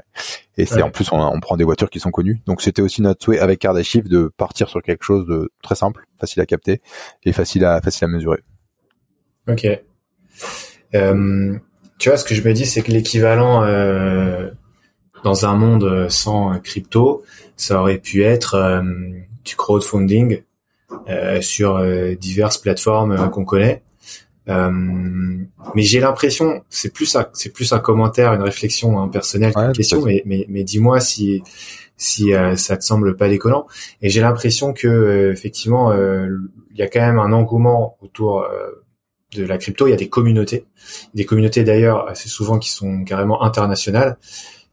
et, c'est en plus on, prend des voitures qui sont connues. Donc c'était aussi notre souhait avec Kardashian de partir sur quelque chose de très simple, facile à capter et facile à facile à mesurer. Ok. Euh, tu vois, ce que je me dis, c'est que l'équivalent euh, dans un monde sans crypto, ça aurait pu être euh, du crowdfunding sur diverses plateformes qu'on connaît. Euh, mais j'ai l'impression, c'est plus un, c'est plus un commentaire, une réflexion hein, personnelle qu'une question, mais, mais, mais dis-moi si si euh, ça te semble pas déconnant. Et j'ai l'impression que euh, effectivement, il y a quand même un engouement autour de la crypto. Il y a des communautés, des communautés d'ailleurs assez souvent qui sont carrément internationales,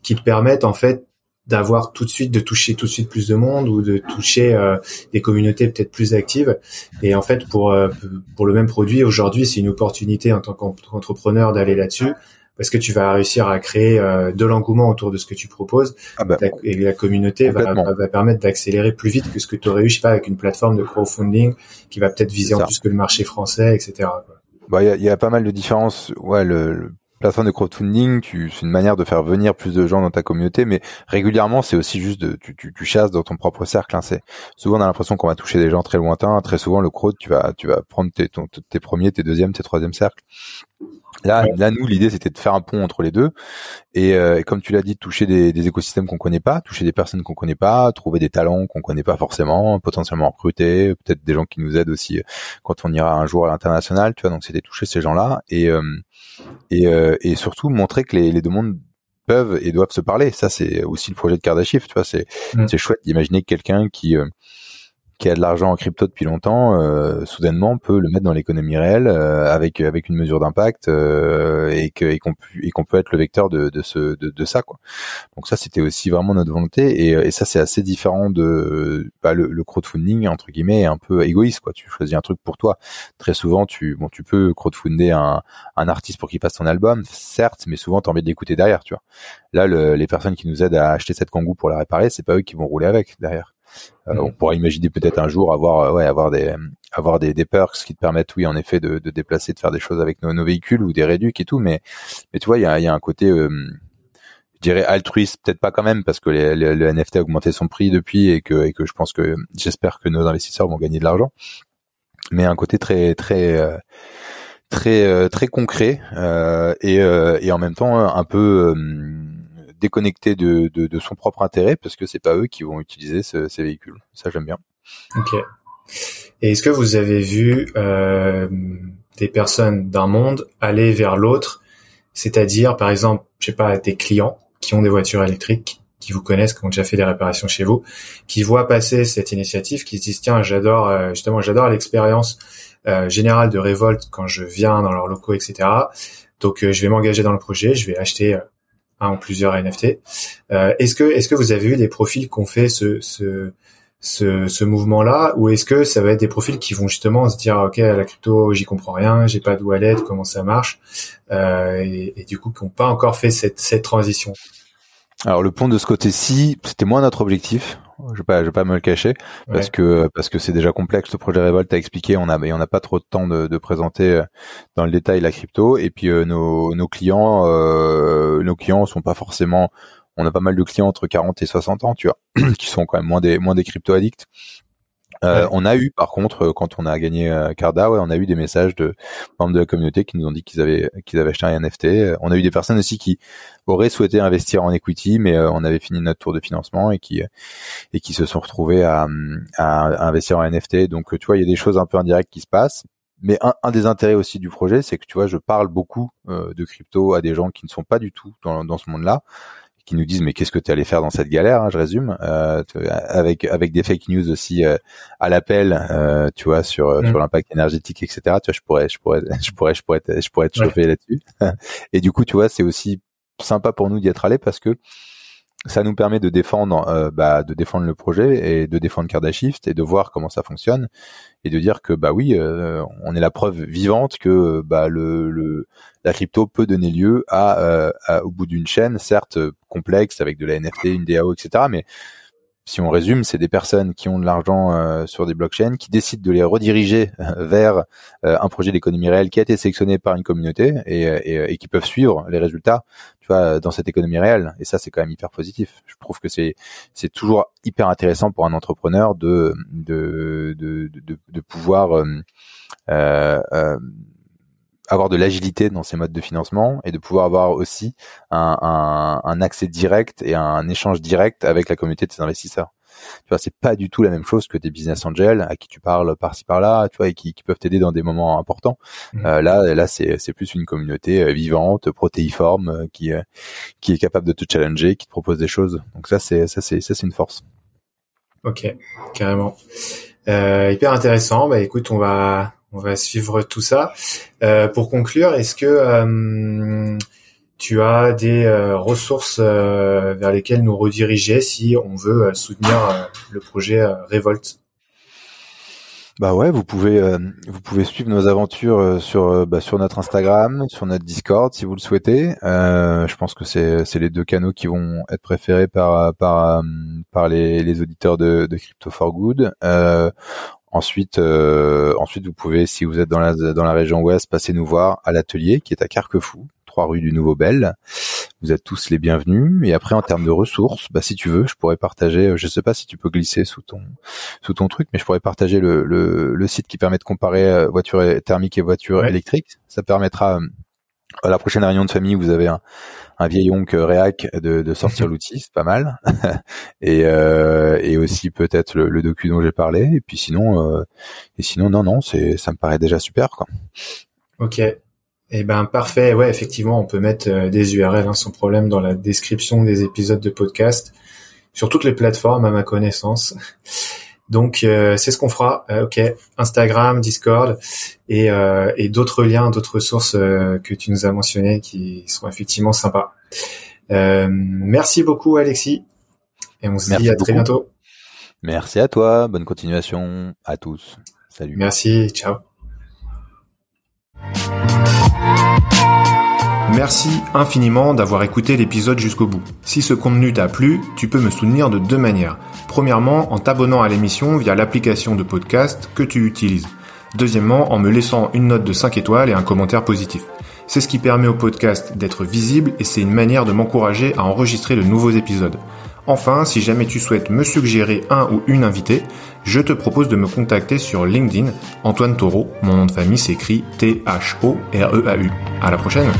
qui te permettent en fait d'avoir tout de suite de toucher tout de suite plus de monde ou de toucher euh, des communautés peut-être plus actives. Et en fait pour euh, pour le même produit aujourd'hui c'est une opportunité en tant qu'entrepreneur d'aller là-dessus parce que tu vas réussir à créer euh, de l'engouement autour de ce que tu proposes. Ah bah, et la communauté va, va, permettre d'accélérer plus vite que ce que tu aurais eu je sais pas avec une plateforme de crowdfunding qui va peut-être viser en plus que le marché français etc bah il y a, y a, pas mal de différences ouais le plateforme de crowdfunding, c'est une manière de faire venir plus de gens dans ta communauté, mais régulièrement, c'est aussi juste de, tu, tu, tu chasses dans ton propre cercle. Hein, c'est souvent on a l'impression qu'on va toucher des gens très lointains. Très souvent, le crowd, tu vas, tu vas prendre tes, tes premiers, tes deuxièmes, tes troisièmes cercles. Là, là, nous, l'idée, c'était de faire un pont entre les deux, et, euh, comme tu l'as dit, toucher des, des écosystèmes qu'on connaît pas, toucher des personnes qu'on connaît pas, trouver des talents qu'on connaît pas forcément, potentiellement recruter, peut-être des gens qui nous aident aussi euh, quand on ira un jour à l'international, tu vois. Donc, c'était toucher ces gens-là et euh, et, et surtout montrer que les, les deux mondes peuvent et doivent se parler. Ça, c'est aussi le projet de Kardashift, tu vois. C'est mm. c'est chouette d'imaginer quelqu'un qui qui a de l'argent en crypto depuis longtemps, euh, soudainement peut le mettre dans l'économie réelle euh, avec avec une mesure d'impact euh, et que et qu'on et qu'on peut être le vecteur de de ce de, de ça quoi. Donc ça c'était aussi vraiment notre volonté et, et ça c'est assez différent de bah, le, le, crowdfunding entre guillemets est un peu égoïste quoi. Tu choisis un truc pour toi. Très souvent tu bon tu peux crowdfunder un un artiste pour qu'il passe ton album certes, mais souvent tu as envie de l'écouter derrière tu vois. Là le, les personnes qui nous aident à acheter cette kangou pour la réparer, c'est pas eux qui vont rouler avec derrière. Euh, mm. on pourrait imaginer peut-être un jour avoir, euh, ouais, avoir des, avoir des, des perks qui te permettent, oui, en effet, de, de déplacer, de faire des choses avec nos, nos véhicules ou des réducs et tout. Mais, mais tu vois, il y a, y a un côté, euh, je dirais altruiste, peut-être pas quand même, parce que le NFT a augmenté son prix depuis et que, et que je pense que j'espère que nos investisseurs vont gagner de l'argent. Mais un côté très, très, très, très concret et, et en même temps un peu déconnecté de, de, de, son propre intérêt parce que c'est pas eux qui vont utiliser ces véhicules. Ça j'aime bien. Ok. Et est-ce que vous avez vu euh, des personnes d'un monde aller vers l'autre, c'est-à-dire par exemple, je sais pas, des clients qui ont des voitures électriques, qui vous connaissent, qui ont déjà fait des réparations chez vous, qui voient passer cette initiative, qui se disent tiens, j'adore euh, justement, j'adore l'expérience euh, générale de révolte quand je viens dans leurs locaux, etc. Donc euh, je vais m'engager dans le projet, je vais acheter un ou plusieurs NFT. Euh, est-ce que est-ce que vous avez eu des profils qui ont fait ce ce ce, ce mouvement-là, ou est-ce que ça va être des profils qui vont justement se dire ok la crypto j'y comprends rien, j'ai pas de wallet, comment ça marche, euh, et, et, du coup qui n'ont pas encore fait cette cette transition? Alors le pont de ce côté-ci, c'était moins notre objectif. Je vais pas, je vais pas me le cacher parce que parce que c'est déjà complexe le projet Revolt à expliquer. On a, on n'a pas trop de temps de, de, présenter euh, dans le détail la crypto. Et puis euh, nos, nos clients, euh, nos clients sont pas forcément. On a pas mal de clients entre 40 et 60 ans, tu vois, qui sont quand même moins des moins des crypto addicts. Euh, on a eu, par contre, euh, quand on a gagné euh, Carda, ouais, on a eu des messages de membres de la communauté qui nous ont dit qu'ils avaient qu'ils avaient acheté un NFT. On a eu des personnes aussi qui auraient souhaité investir en equity, mais on avait fini notre tour de financement et qui et qui se sont retrouvés à, à, investir en NFT. Donc, tu vois, il y a des choses un peu indirectes qui se passent. Mais un, un des intérêts aussi du projet, c'est que tu vois, je parle beaucoup de crypto à des gens qui ne sont pas du tout dans, dans ce monde-là qui nous disent mais qu'est-ce que tu allé faire dans cette galère hein, je résume euh, avec avec des fake news aussi euh, à l'appel euh, tu vois sur mm. sur l'impact énergétique etc tu vois je pourrais je pourrais je pourrais je pourrais je pourrais être chauffé là-dessus et du coup tu vois c'est aussi sympa pour nous d'y être allé parce que ça nous permet de défendre, euh, bah, de défendre le projet et de défendre Cardashift et de voir comment ça fonctionne et de dire que bah oui, euh, on est la preuve vivante que bah le, le la crypto peut donner lieu à, à au bout d'une chaîne, certes complexe avec de la NFT, une DAO, etc. Mais si on résume, c'est des personnes qui ont de l'argent euh, sur des blockchains, qui décident de les rediriger euh, vers euh, un projet d'économie réelle qui a été sélectionné par une communauté et, et, et, qui peuvent suivre les résultats, tu vois, dans cette économie réelle. Et ça, c'est quand même hyper positif. Je trouve que c'est c'est toujours hyper intéressant pour un entrepreneur de de de, de, de pouvoir euh, avoir de l'agilité dans ces modes de financement et de pouvoir avoir aussi un, un, un, accès direct et un échange direct avec la communauté de ses investisseurs. Tu vois, c'est pas du tout la même chose que des business angels à qui tu parles par-ci par-là, tu vois, et qui, qui peuvent t'aider dans des moments importants. Mmh. Euh, là, là, c'est, c'est plus une communauté euh, vivante, protéiforme, euh, qui, qui est capable de te challenger, qui te propose des choses. Donc ça, c'est, ça, c'est, ça, c'est une force. Ok, carrément. Euh, hyper intéressant. Bah écoute, on va on va suivre tout ça. Euh, pour conclure, est-ce que euh, tu as des euh, ressources vers lesquelles nous rediriger si on veut soutenir le projet Revolt bah ouais, vous pouvez vous pouvez suivre nos aventures sur bah, sur notre Instagram, sur notre Discord si vous le souhaitez. je pense que c'est c'est les deux canaux qui vont être préférés par par par les, les auditeurs de, de Crypto for Good. Ensuite, euh, ensuite, vous pouvez, si vous êtes dans la dans la région ouest, passer nous voir à l'atelier qui est à Carquefou, 3 rue du Nouveau Bel. Vous êtes tous les bienvenus. Et après, en termes de ressources, bah, si tu veux, je pourrais partager. Euh, je sais pas si tu peux glisser sous ton sous ton truc, mais je pourrais partager le le, le site qui permet de comparer euh, voiture thermique et voiture électrique. Ça permettra À la prochaine réunion de famille, vous avez un, un vieil oncle réac de, de sortir l'outil, c'est pas mal. et, euh, et aussi peut-être le, le, docu dont j'ai parlé. Et puis sinon, euh, et sinon non non, c'est ça me paraît déjà super quoi. Ok. Eh ben parfait. Ouais, effectivement, on peut mettre euh, des URL hein, sans problème dans la description des épisodes de podcast sur toutes les plateformes à ma connaissance. Donc euh, c'est ce qu'on fera. Euh, ok, Instagram, Discord et, euh, et d'autres liens, d'autres sources que tu nous as mentionnées qui sont effectivement sympas. merci beaucoup Alexis et on se dit à très bientôt. Merci à toi. Bonne continuation à tous. Salut. Merci. Ciao. Merci infiniment d'avoir écouté l'épisode jusqu'au bout. Si ce contenu t'a plu, tu peux me soutenir de deux manières. Premièrement, en t'abonnant à l'émission via l'application de podcast que tu utilises. Deuxièmement, en me laissant une note de 5 étoiles et un commentaire positif. C'est ce qui permet au podcast d'être visible et c'est une manière de m'encourager à enregistrer de nouveaux épisodes. Enfin, si jamais tu souhaites me suggérer un ou une invitée, je te propose de me contacter sur LinkedIn, Antoine Taureau, mon nom de famille s'écrit T-H-O-R-E-A-U. À la prochaine!